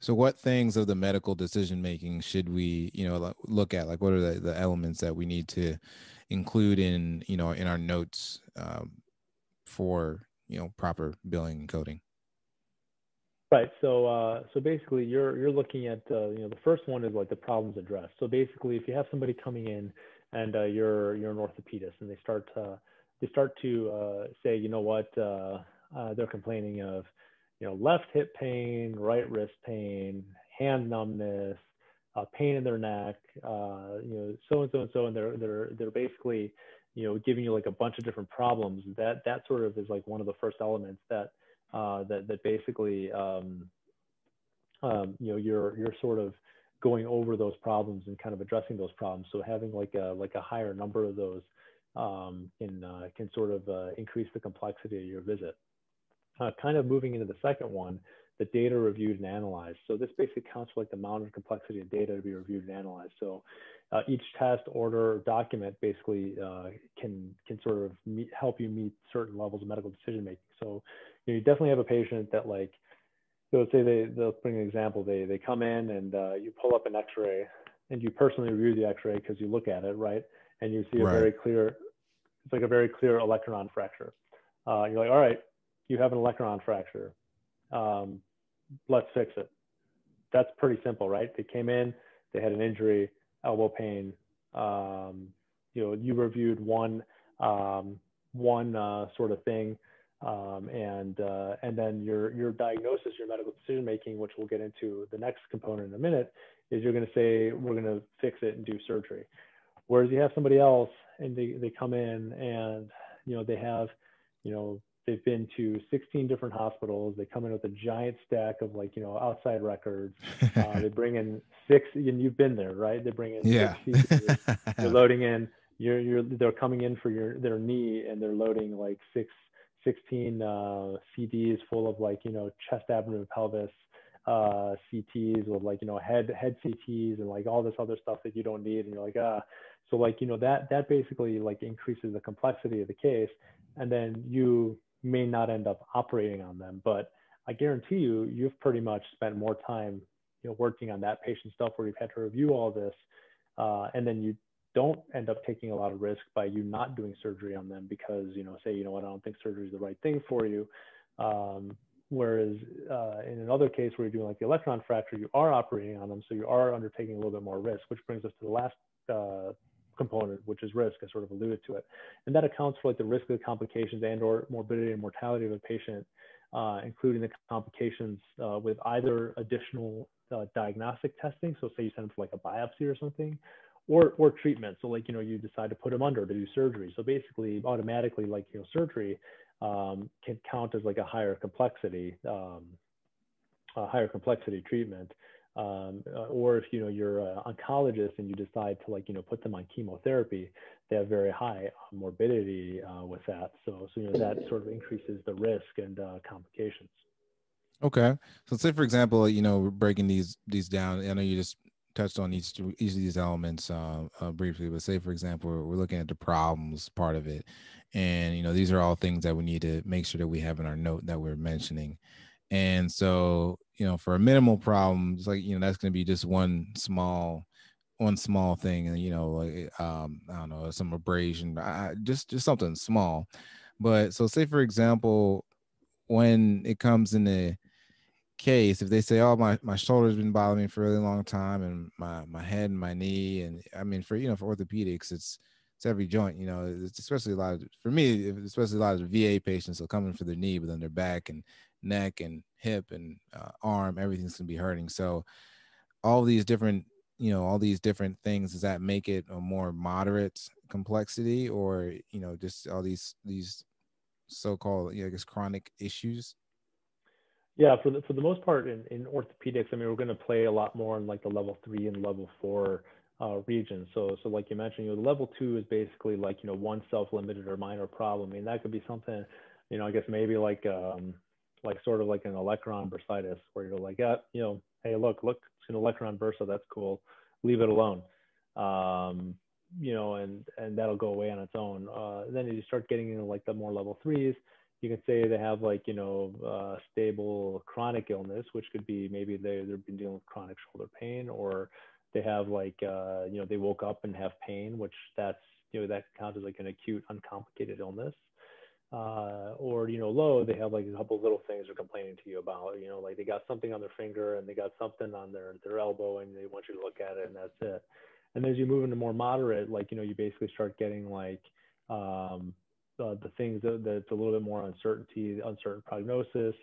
So, what things of the medical decision making should we, you know, look at? Like, what are the, the elements that we need to include in, you know, in our notes um, for, you know, proper billing and coding?
Right. So, uh, so basically, you're you're looking at, uh, you know, the first one is like the problems addressed. So basically, if you have somebody coming in and uh, you're you're an orthopedist and they start to they start to uh, say, you know what, uh, uh, they're complaining of you know, left hip pain, right wrist pain, hand numbness, uh, pain in their neck, uh, you know, so and so and so, and they're they're they're basically, you know, giving you like a bunch of different problems. That that sort of is like one of the first elements that uh, that that basically, um, um, you know, you're you're sort of going over those problems and kind of addressing those problems. So having like a like a higher number of those um, can uh, can sort of uh, increase the complexity of your visit. Uh, kind of moving into the second one, the data reviewed and analyzed. So this basically counts for like the amount of complexity of data to be reviewed and analyzed. So uh, each test, order, document basically uh, can can sort of meet, help you meet certain levels of medical decision making. So you, know, you definitely have a patient that like, so let's say they they'll bring an example. They they come in and uh, you pull up an X-ray and you personally review the X-ray because you look at it right and you see a right. very clear, it's like a very clear olecranon fracture. Uh, you're like, all right, you have an olecranon fracture. Um, let's fix it. That's pretty simple, right? They came in, they had an injury, elbow pain. Um, you know, you reviewed one um, one uh, sort of thing, um, and uh, and then your your diagnosis, your medical decision making, which we'll get into the next component in a minute, is you're going to say we're going to fix it and do surgery. Whereas you have somebody else and they, they come in and you know they have you know They've been to 16 different hospitals. They come in with a giant stack of like, you know, outside records. Uh, <laughs> they bring in six, and you've been there, right? They bring in
yeah.
six <laughs> You're loading in, you're, you're, they're coming in for your, their knee and they're loading like six, 16 uh, CDs full of like, you know, chest, abdomen, pelvis, uh, CTs with like, you know, head, head CTs and like all this other stuff that you don't need. And you're like, ah, so like, you know, that, that basically like increases the complexity of the case. And then you may not end up operating on them. But I guarantee you, you've pretty much spent more time, you know, working on that patient stuff where you've had to review all this, uh, and then you don't end up taking a lot of risk by you not doing surgery on them because you know, say, you know what, I don't think surgery is the right thing for you. Um, whereas uh, in another case where you're doing like the olecranon fracture, you are operating on them, so you are undertaking a little bit more risk, which brings us to the last uh, component, which is risk. I sort of alluded to it, and that accounts for like the risk of the complications and/or morbidity and mortality of a patient, uh, including the complications uh, with either additional uh, diagnostic testing. So, say you send them for like a biopsy or something, or or treatment. So, like you know, you decide to put them under to do surgery. So basically, automatically, like you know, surgery um, can count as like a higher complexity, um, a higher complexity treatment um, uh, or if you know you're an oncologist and you decide to like you know put them on chemotherapy, they have very high morbidity uh, with that. So so you know that sort of increases the risk and uh, complications.
Okay, so say for example, you know, breaking these these down. I know you just touched on each each of these elements uh, uh, briefly, but say for example, we're looking at the problems part of it, and you know these are all things that we need to make sure that we have in our note that we're mentioning. And so, you know, for a minimal problem, it's like, you know, that's going to be just one small, one small thing. And, you know, like, um, I don't know, some abrasion, I, just, just something small. But so say, for example, when it comes in the case, if they say, oh, my, my shoulder's been bothering me for a really long time and my, my head and my knee. And I mean, for, you know, for orthopedics, it's, it's every joint, you know, it's especially a lot of, for me, especially a lot of VA patients are coming for their knee, but then their back and neck and hip and uh, arm, everything's gonna be hurting. So all these different, you know, all these different things, does that make it a more moderate complexity or, you know, just all these, these so-called, you know, I guess chronic issues?
Yeah, for the, for the most part in, in orthopedics, I mean, we're going to play a lot more in like the level three and level four uh, regions. So, so like you mentioned, you know, the level two is basically like, you know, one self-limited or minor problem. I mean, that could be something, you know, I guess maybe like, um, like sort of like an olecranon bursitis where you're like, yeah, you know, hey, look, look, it's an olecranon bursa, that's cool, leave it alone. Um, you know, and and that'll go away on its own. Uh, then as you start getting into like the more level threes, you can say they have like you know uh, stable chronic illness, which could be maybe they they've been dealing with chronic shoulder pain, or they have like uh, you know they woke up and have pain, which that's you know that counts as like an acute uncomplicated illness. Uh, or you know low they have like a couple little things they're complaining to you about you know like they got something on their finger and they got something on their their elbow and they want you to look at it and that's it and as you move into more moderate like you know you basically start getting like um, uh, the things that, that's a little bit more uncertainty, uncertain prognosis,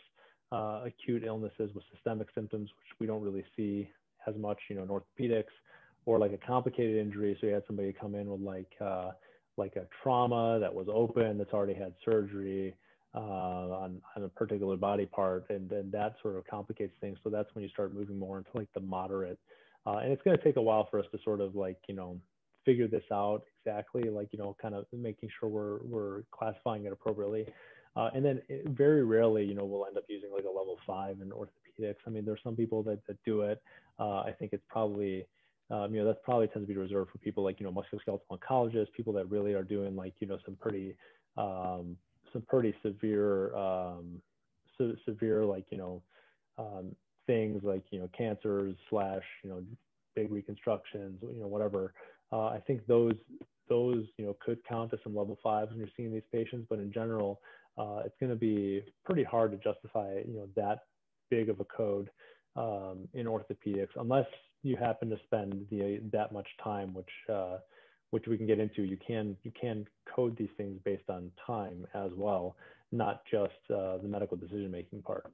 uh, acute illnesses with systemic symptoms, which we don't really see as much, you know, in orthopedics, or like a complicated injury. So you had somebody come in with like uh, like a trauma that was open that's already had surgery uh, on, on a particular body part, and then that sort of complicates things. So that's when you start moving more into like the moderate. Uh, and it's going to take a while for us to sort of like you know figure this out exactly, like, you know, kind of making sure we're, we're classifying it appropriately. Uh, and then it, very rarely, you know, we'll end up using like a level five in orthopedics. I mean, there's some people that, that do it. Uh, I think it's probably, um, you know, that's probably tends to be reserved for people like, you know, musculoskeletal oncologists, people that really are doing like, you know, some pretty, um, some pretty severe, um, so severe, like, you know, um, things like, you know, cancers slash, you know, big reconstructions, you know, whatever. Uh, I think those those you know could count as some level fives when you're seeing these patients, but in general, uh, it's going to be pretty hard to justify you know that big of a code um, in orthopedics unless you happen to spend the that much time, which uh, which we can get into. You can you can code these things based on time as well, not just uh, the medical decision making part.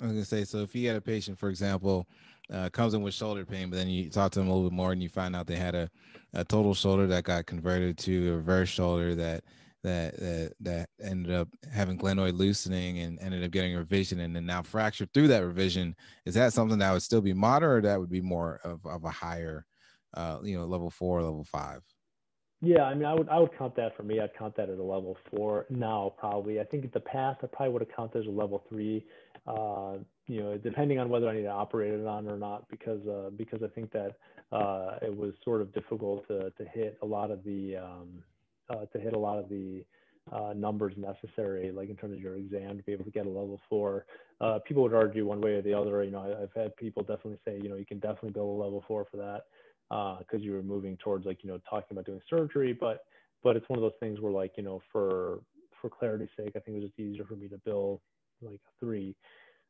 I was gonna say, so if you had a patient, for example, uh, comes in with shoulder pain, but then you talk to them a little bit more and you find out they had a, a total shoulder that got converted to a reverse shoulder that that that that ended up having glenoid loosening and ended up getting revision and then now fractured through that revision. Is that something that would still be moderate or that would be more of, of a higher, uh, you know, level four, level five?
Yeah, I mean, I would I would count that for me. I'd count that as a level four now, probably. I think in the past, I probably would have counted as a level three. Uh, you know, depending on whether I need to operate it on or not, because uh, because I think that uh, it was sort of difficult to to hit a lot of the um, uh, to hit a lot of the uh, numbers necessary, like in terms of your exam, to be able to get a level four. Uh, people would argue one way or the other. You know, I, have had people definitely say, you know, you can definitely build a level four for that because uh, you were moving towards like you know talking about doing surgery, but but it's one of those things where like you know for for clarity's sake, I think it was just easier for me to build like a three,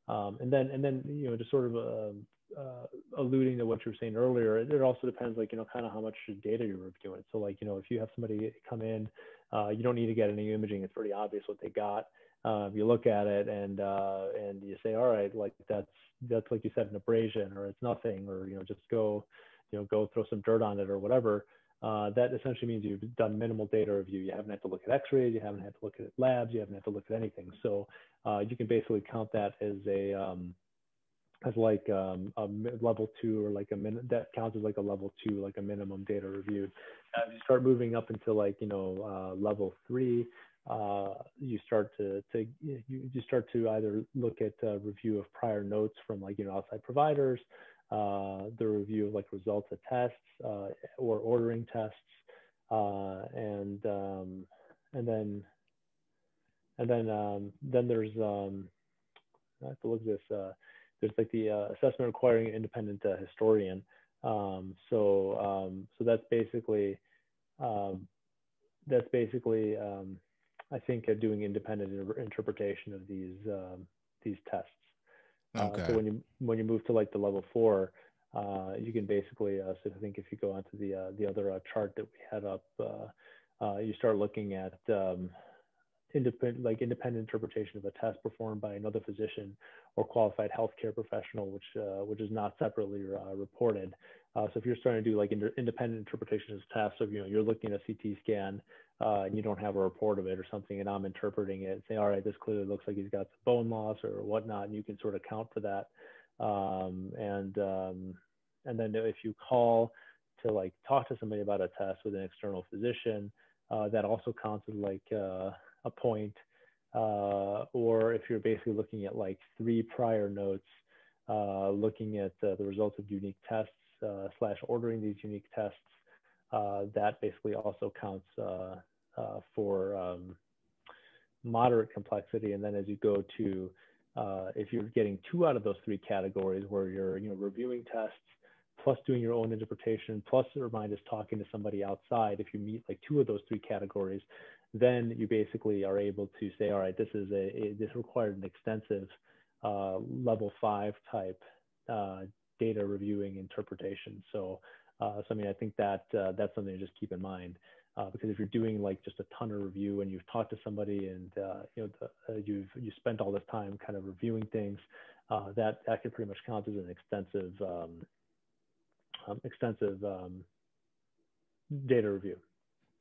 um, and then and then you know just sort of uh, uh, alluding to what you were saying earlier, it, it, also depends like you know kind of how much data you're reviewing. So like you know if you have somebody come in, uh, you don't need to get any imaging; it's pretty obvious what they got. Uh, you look at it and uh, and you say, all right, like that's that's like you said, an abrasion, or it's nothing, or you know just go you know, go throw some dirt on it or whatever, uh, that essentially means you've done minimal data review. You haven't had to look at x-rays, you haven't had to look at labs, you haven't had to look at anything. So uh, you can basically count that as a, um, as like um, a level two or like a min that counts as like a level two, like a minimum data reviewed. You start moving up into like, you know, uh, level three, uh, you start to, to you, you start to either look at review of prior notes from like, you know, outside providers, uh, the review of like results of tests uh, or ordering tests, uh, and um, and then and then um, then there's um, I have to look at this. Uh, there's like the uh, assessment requiring an independent historian. Um, so um, so that's basically um, that's basically I think doing independent interpretation of these these tests. Okay. Uh, so when you when you move to like the level four, uh, you can basically. Uh, so I think if you go onto the uh, the other uh, chart that we had up, uh, you start looking at um, independent like independent interpretation of a test performed by another physician or qualified healthcare professional, which which is not separately reported. so if you're starting to do like independent interpretation of tests, so you know you're looking at a CT scan uh, and you don't have a report of it or something, and I'm interpreting it, say, all right, this clearly looks like he's got some bone loss or whatnot, and you can sort of count for that. Um, and um, and then if you call to like talk to somebody about a test with an external physician, uh, that also counts as like uh, a point. Uh, or if you're basically looking at like three prior notes, uh, looking at the results of unique tests uh, slash ordering these unique tests, that basically also counts uh, for um, moderate complexity, and then as you go to uh, if you're getting two out of those three categories where you're you know reviewing tests plus doing your own interpretation plus or minus talking to somebody outside if you meet like two of those three categories then you basically are able to say all right this is a, a this required an extensive uh, level five type uh, data reviewing interpretation so uh, so i mean i think that uh, that's something to just keep in mind uh, because if you're doing like just a ton of review and you've talked to somebody and uh, you know the, you've you spent all this time kind of reviewing things, that that could pretty much count as an extensive um, um, extensive um, data review.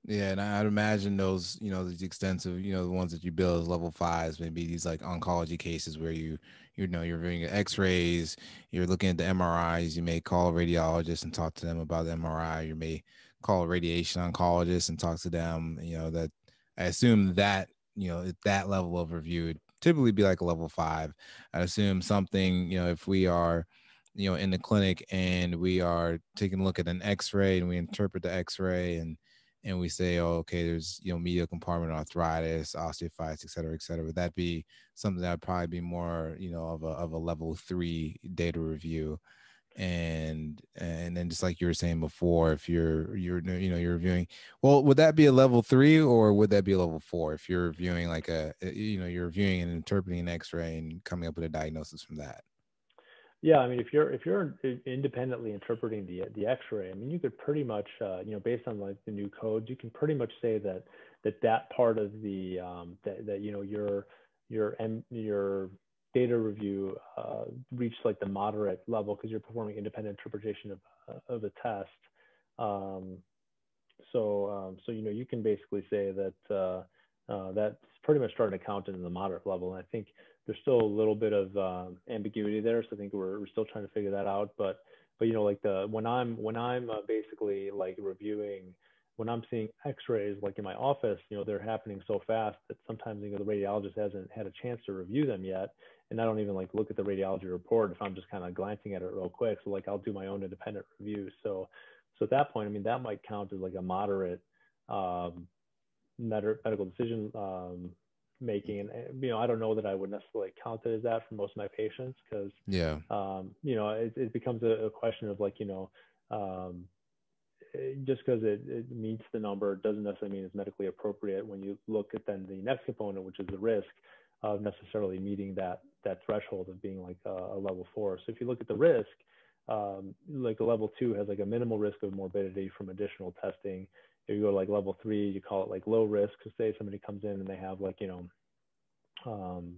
Yeah, and I'd imagine those, you know, these extensive, you know, the ones that you build as level fives, maybe these like oncology cases where you, you know, you're reviewing X-rays, you're looking at the MRIs. You may call a radiologist and talk to them about the MRI. You may call a radiation oncologist and talk to them. You know that I assume that you know at that level of review would typically be like a level five. I assume something you know if we are you know in the clinic and we are taking a look at an X-ray and we interpret the X-ray and and we say, oh, okay, there's you know medial compartment arthritis, osteophytes, et cetera, et cetera. Would that be something that would probably be more, you know, of a of a level three data review? and and then just like you were saying before if you're you're you know you're reviewing well would that be a level three or would that be a level four if you're reviewing like a you know you're reviewing and interpreting an x-ray and coming up with a diagnosis from that
yeah i mean if you're if you're independently interpreting the the x-ray i mean you could pretty much uh, you know based on like the new codes you can pretty much say that that that part of the um that, that you know your your your data review uh, reach like the moderate level because you're performing independent interpretation of, uh, of a test. Um, so, um, so you know, you can basically say that uh, uh, that's pretty much starting to count in the moderate level. And I think there's still a little bit of um, ambiguity there. So I think we're, we're still trying to figure that out. But, but you know, like the when I'm when I'm uh, basically like reviewing when I'm seeing X-rays, like in my office, you know, they're happening so fast that sometimes you know the radiologist hasn't had a chance to review them yet, and I don't even like look at the radiology report if I'm just kind of glancing at it real quick. So like I'll do my own independent review. So so at that point, I mean that might count as like a moderate um, medical decision um, making. And you know I don't know that I would necessarily count it as that for most of my patients because
yeah
um, you know it, it becomes a, a, question of like you know um, just because it, it meets the number doesn't necessarily mean it's medically appropriate when you look at then the next component, which is the risk of necessarily meeting that that threshold of being like a, a level four. So if you look at the risk, um, like a level two has like a minimal risk of morbidity from additional testing. If you go to like level three, you call it like low risk. So say somebody comes in and they have like, you know, um,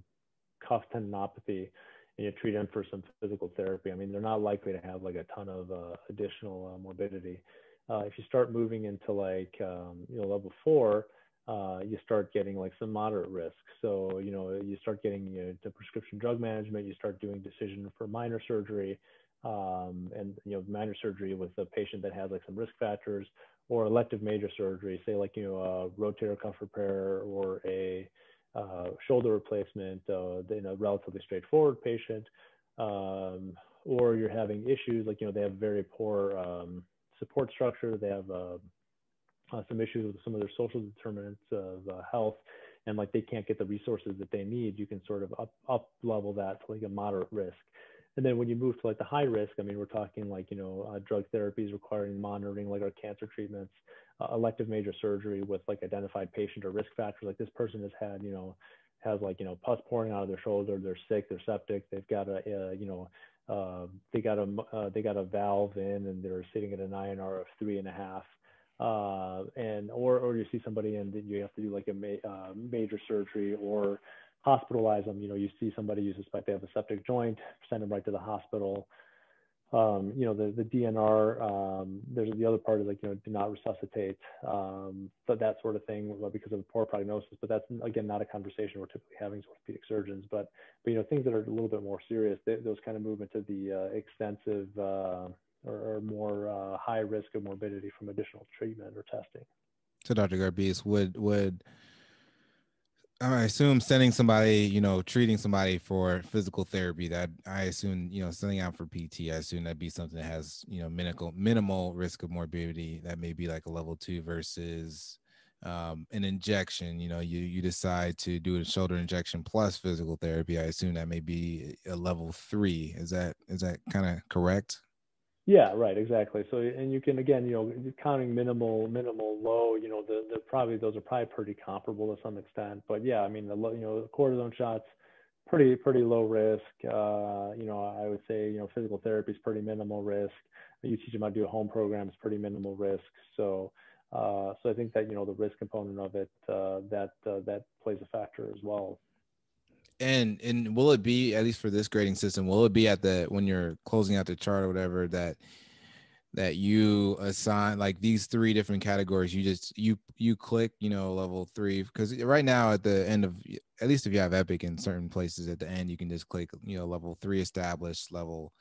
cuff tendinopathy and you treat them for some physical therapy. I mean, they're not likely to have like a ton of uh, additional uh, morbidity. Uh, if you start moving into like, um, you know, level four, uh, you start getting like some moderate risk. So, you know, you start getting you know, the prescription drug management, you start doing decision for minor surgery, um, and, you know, minor surgery with a patient that has like some risk factors or elective major surgery, say like, you know, a rotator cuff repair or a uh, shoulder replacement uh, in a relatively straightforward patient. Um, or you're having issues like, you know, they have very poor um, support structure, they have uh, some issues with some of their social determinants of uh, health and like they can't get the resources that they need, you can sort of up, up level that to like a moderate risk. And then when you move to like the high risk, I mean, we're talking like, you know, uh, drug therapies requiring monitoring, like our cancer treatments, uh, elective major surgery with like identified patient or risk factors. Like this person has had, you know, has like, you know, pus pouring out of their shoulder, they're sick, they're septic, they've got a, uh, you know, uh, they got a, uh, they got a valve in and they're sitting at an INR of three and a half uh, and or or you see somebody and you have to do like a ma- uh, major surgery or hospitalize them. You know, you see somebody you suspect they have a septic joint, send them right to the hospital. Um, you know, the the DNR. Um, there's the other part is like you know, do not resuscitate, um, but that sort of thing because of the poor prognosis. But that's again not a conversation we're typically having with orthopedic surgeons. But but you know, things that are a little bit more serious, they, those kind of move into the uh, extensive. Uh, or, or more uh, high risk of morbidity from additional treatment or testing.
So, Dr. Garbis, would would I assume sending somebody, you know, treating somebody for physical therapy that I assume, you know, sending out for PT, I assume that'd be something that has, you know, minimal minimal risk of morbidity. That may be like a level two versus um, an injection, you know, you you decide to do a shoulder injection plus physical therapy. I assume that may be a level three. Is that is that kind of correct?
Yeah, right, exactly. So, and you can again, you know, counting minimal, minimal, low. You know, the the probably those are probably pretty comparable to some extent. But yeah, I mean, the low, you know, cortisone shots, pretty pretty low risk. Uh, you know, I would say you know physical therapy is pretty minimal risk. You teach them how to do a home program is pretty minimal risk. So, uh, so I think that you know the risk component of it uh, that uh, that plays a factor as well.
And and will it be at least for this grading system? Will it be at the when you're closing out the chart or whatever that that you assign like these three different categories? You just you you click you know level three because right now at the end of at least if you have Epic in certain places at the end you can just click you know level three established level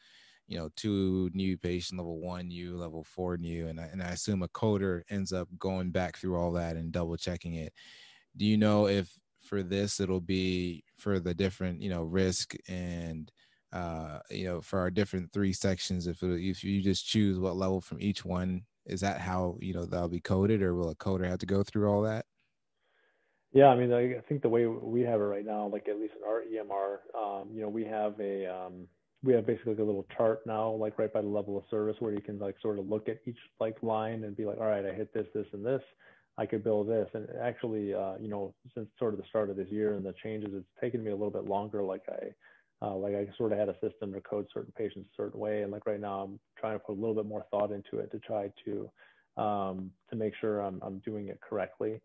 you know two new patient level one new level four new and I, and I assume a coder ends up going back through all that and double checking it. Do you know if for this it'll be for the different you know risk and uh you know for our different three sections if it, if you just choose what level from each one is that how you know that'll be coded or will a coder have to go through all that?
Yeah i mean i think the way we have it right now like at least in our emr um, you know we have a um, we have basically like a little chart now like right by the level of service where you can like sort of look at each like line and be like all right i hit this this and this I could build this. And actually, uh, you know, since sort of the start of this year and the changes, it's taken me a little bit longer. Like I, uh, like I sort of had a system to code certain patients a certain way, and like right now, I'm trying to put a little bit more thought into it to try to um, to make sure I'm I'm doing it correctly.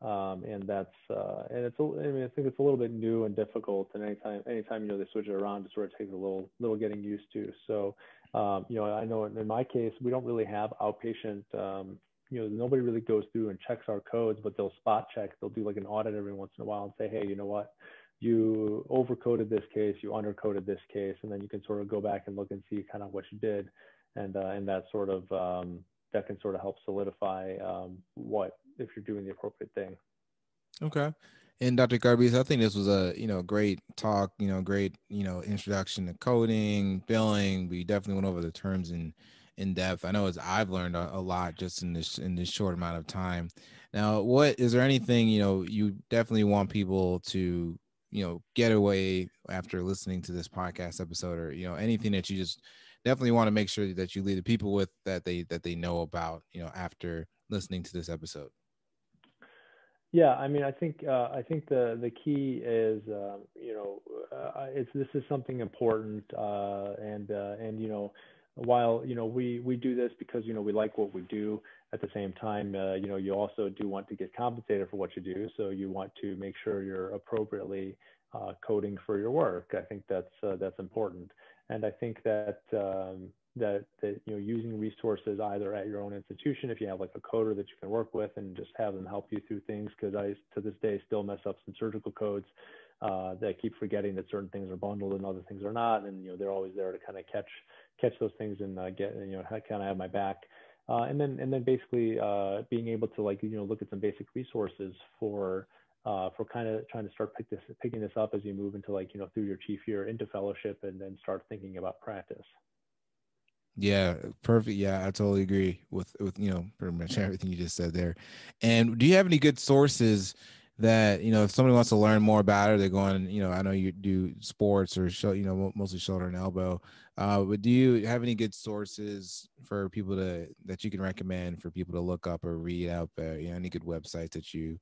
Um, and that's uh, and it's I mean I think it's a little bit new and difficult. And anytime anytime you know they switch it around, it sort of takes a little little getting used to. So um, you know I know in my case we don't really have outpatient um, you know, nobody really goes through and checks our codes, but they'll spot check. They'll do like an audit every once in a while and say, hey, you know what? You overcoded this case, you undercoded this case, and then you can sort of go back and look and see kind of what you did, and uh, and that sort of um, that can sort of help solidify um, what if you're doing the appropriate thing.
Okay. And Dr. Garbis, I think this was a you know great talk, you know, great you know introduction to coding, billing. We definitely went over the terms and in depth. I know as I've learned a, a, lot just in this in this short amount of time. Now, what is there anything you know you definitely want people to you know get away after listening to this podcast episode, or you know anything that you just definitely want to make sure that you leave the people with that they that they know about you know after listening to this episode.
Yeah, I mean, I think uh, I think the the key is uh, you know uh, it's this is something important uh, and uh, and you know while you know we we do this because you know we like what we do at the same time uh, you know you also do want to get compensated for what you do so you want to make sure you're appropriately uh, coding for your work. I think that's uh, that's important. And i think that um, that that you know using resources either at your own institution if you have like a coder that you can work with and just have them help you through things because i to this day still mess up some surgical codes uh, that keep forgetting that certain things are bundled and other things are not and you know they're always there to kind of catch catch those things and uh, get you know kind of have my back. Uh, and then and then basically uh, being able to like you know look at some basic resources for uh, for kind of trying to start pick this picking this up as you move into like you know through your chief year into fellowship and then start thinking about practice.
Yeah, perfect. Yeah, I totally agree with with you know pretty much everything you just said there. And do you have any good sources that you know if somebody wants to learn more about it they're going you know i know you do sports or show you know mostly shoulder and elbow uh, but do you have any good sources for people to that you can recommend for people to look up or read up you know any good websites that you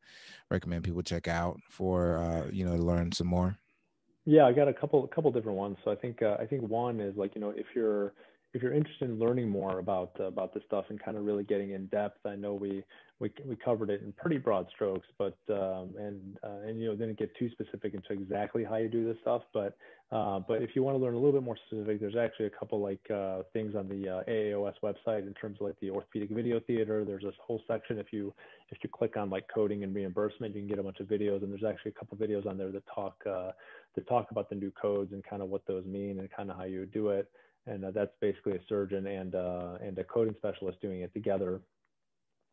recommend people check out for uh, you know to learn some more
yeah i got a couple a couple different ones so i think uh, i think one is like you know if you're if you're interested in learning more about uh, about this stuff and kind of really getting in depth, I know we we we covered it in pretty broad strokes, but um, and uh, and you know didn't get too specific into exactly how you do this stuff. But uh, but if you want to learn a little bit more specific, there's actually a couple like uh, things on the uh, AAOS website in terms of like the orthopedic video theater. There's this whole section if you if you click on like coding and reimbursement, you can get a bunch of videos, and there's actually a couple videos on there that talk uh, that talk about the new codes and kind of what those mean and kind of how you do it and uh, that's basically a surgeon and uh, and a coding specialist doing it together.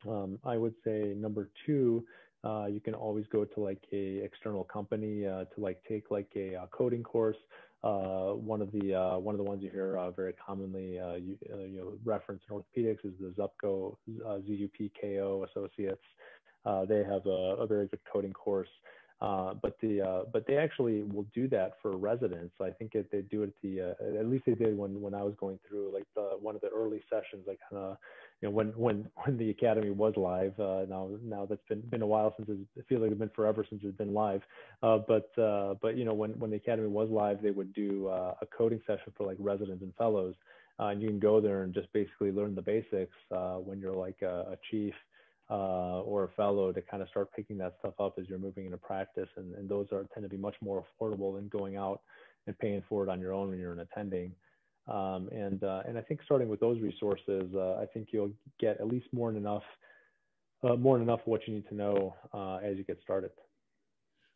Um, I would say number two, uh, you can always go to like a external company uh, to like take like a uh, coding course. Uh, one of the one of the ones you hear very commonly you, you, know referenced in orthopedics is the Zupko ZUPKO Associates. Uh, they have a, a, very good coding course. Uh, but the uh, but they actually will do that for residents. I think they do it at the uh, at least they did when when I was going through like the one of the early sessions. I kind of you know when when <laughs> when the academy was live. Uh, now now that's been been a while since it feels like it's been forever since it's been live. Uh, but but you know when when the academy was live, they would do a coding session for like residents and fellows, and you can go there and just basically learn the basics when you're like a, a chief uh, or a fellow to kind of start picking that stuff up as you're moving into practice. And, and those are tend to be much more affordable than going out and paying for it on your own when you're an attending. Um, and uh, and I think starting with those resources, uh, I think you'll get at least more than enough, uh, more than enough of what you need to know uh, as you get started.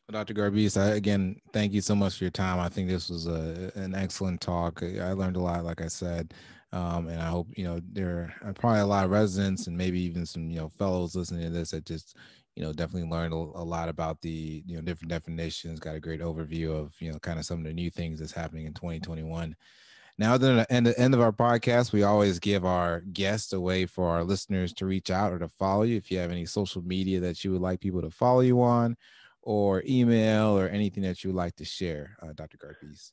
Dr. Garbis, I, again, thank you so much for your time. I think this was a, an excellent talk. I learned a lot, like I said. Um, and I hope you know there are probably a lot of residents and maybe even some you know fellows listening to this that just you know definitely learned a, a, lot about the you know different definitions. Got a great overview of you know kind of some of the new things that's happening in 2021. Now, at the end, end of our podcast, we always give our guests a way for our listeners to reach out or to follow you. If you have any social media that you would like people to follow you on, or email, or anything that you would like to share, uh, Dr. Garbis.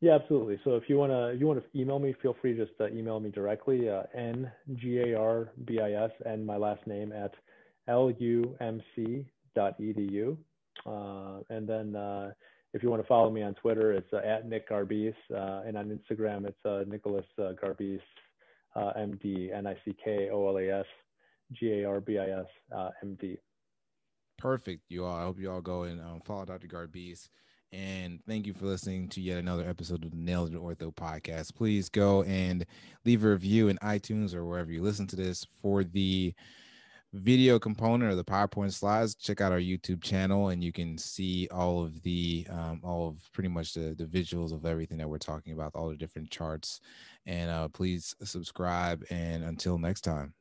Yeah, absolutely. So if you want to, if you want to email me, feel free just email me directly, uh, n-g-a-r-b-i-s, and my last name at l-u-m-c lumc.edu. Uh, and then uh, if you want to follow me on Twitter, it's uh, at Nick Garbis, uh, and on Instagram, it's uh, Nickolas Garbis, MD, N-I-C-K-O-L-A-S, G-A-R-B-I-S, MD.
Perfect, you all. I hope you all go and um, follow Dr. Garbis. And thank you for listening to yet another episode of the Nailed It Ortho podcast. Please go and leave a review in iTunes or wherever you listen to this for the video component or the PowerPoint slides. Check out our YouTube channel and you can see all of the um, all of pretty much the, the visuals of everything that we're talking about, all the different charts. And uh, please subscribe. And until next time.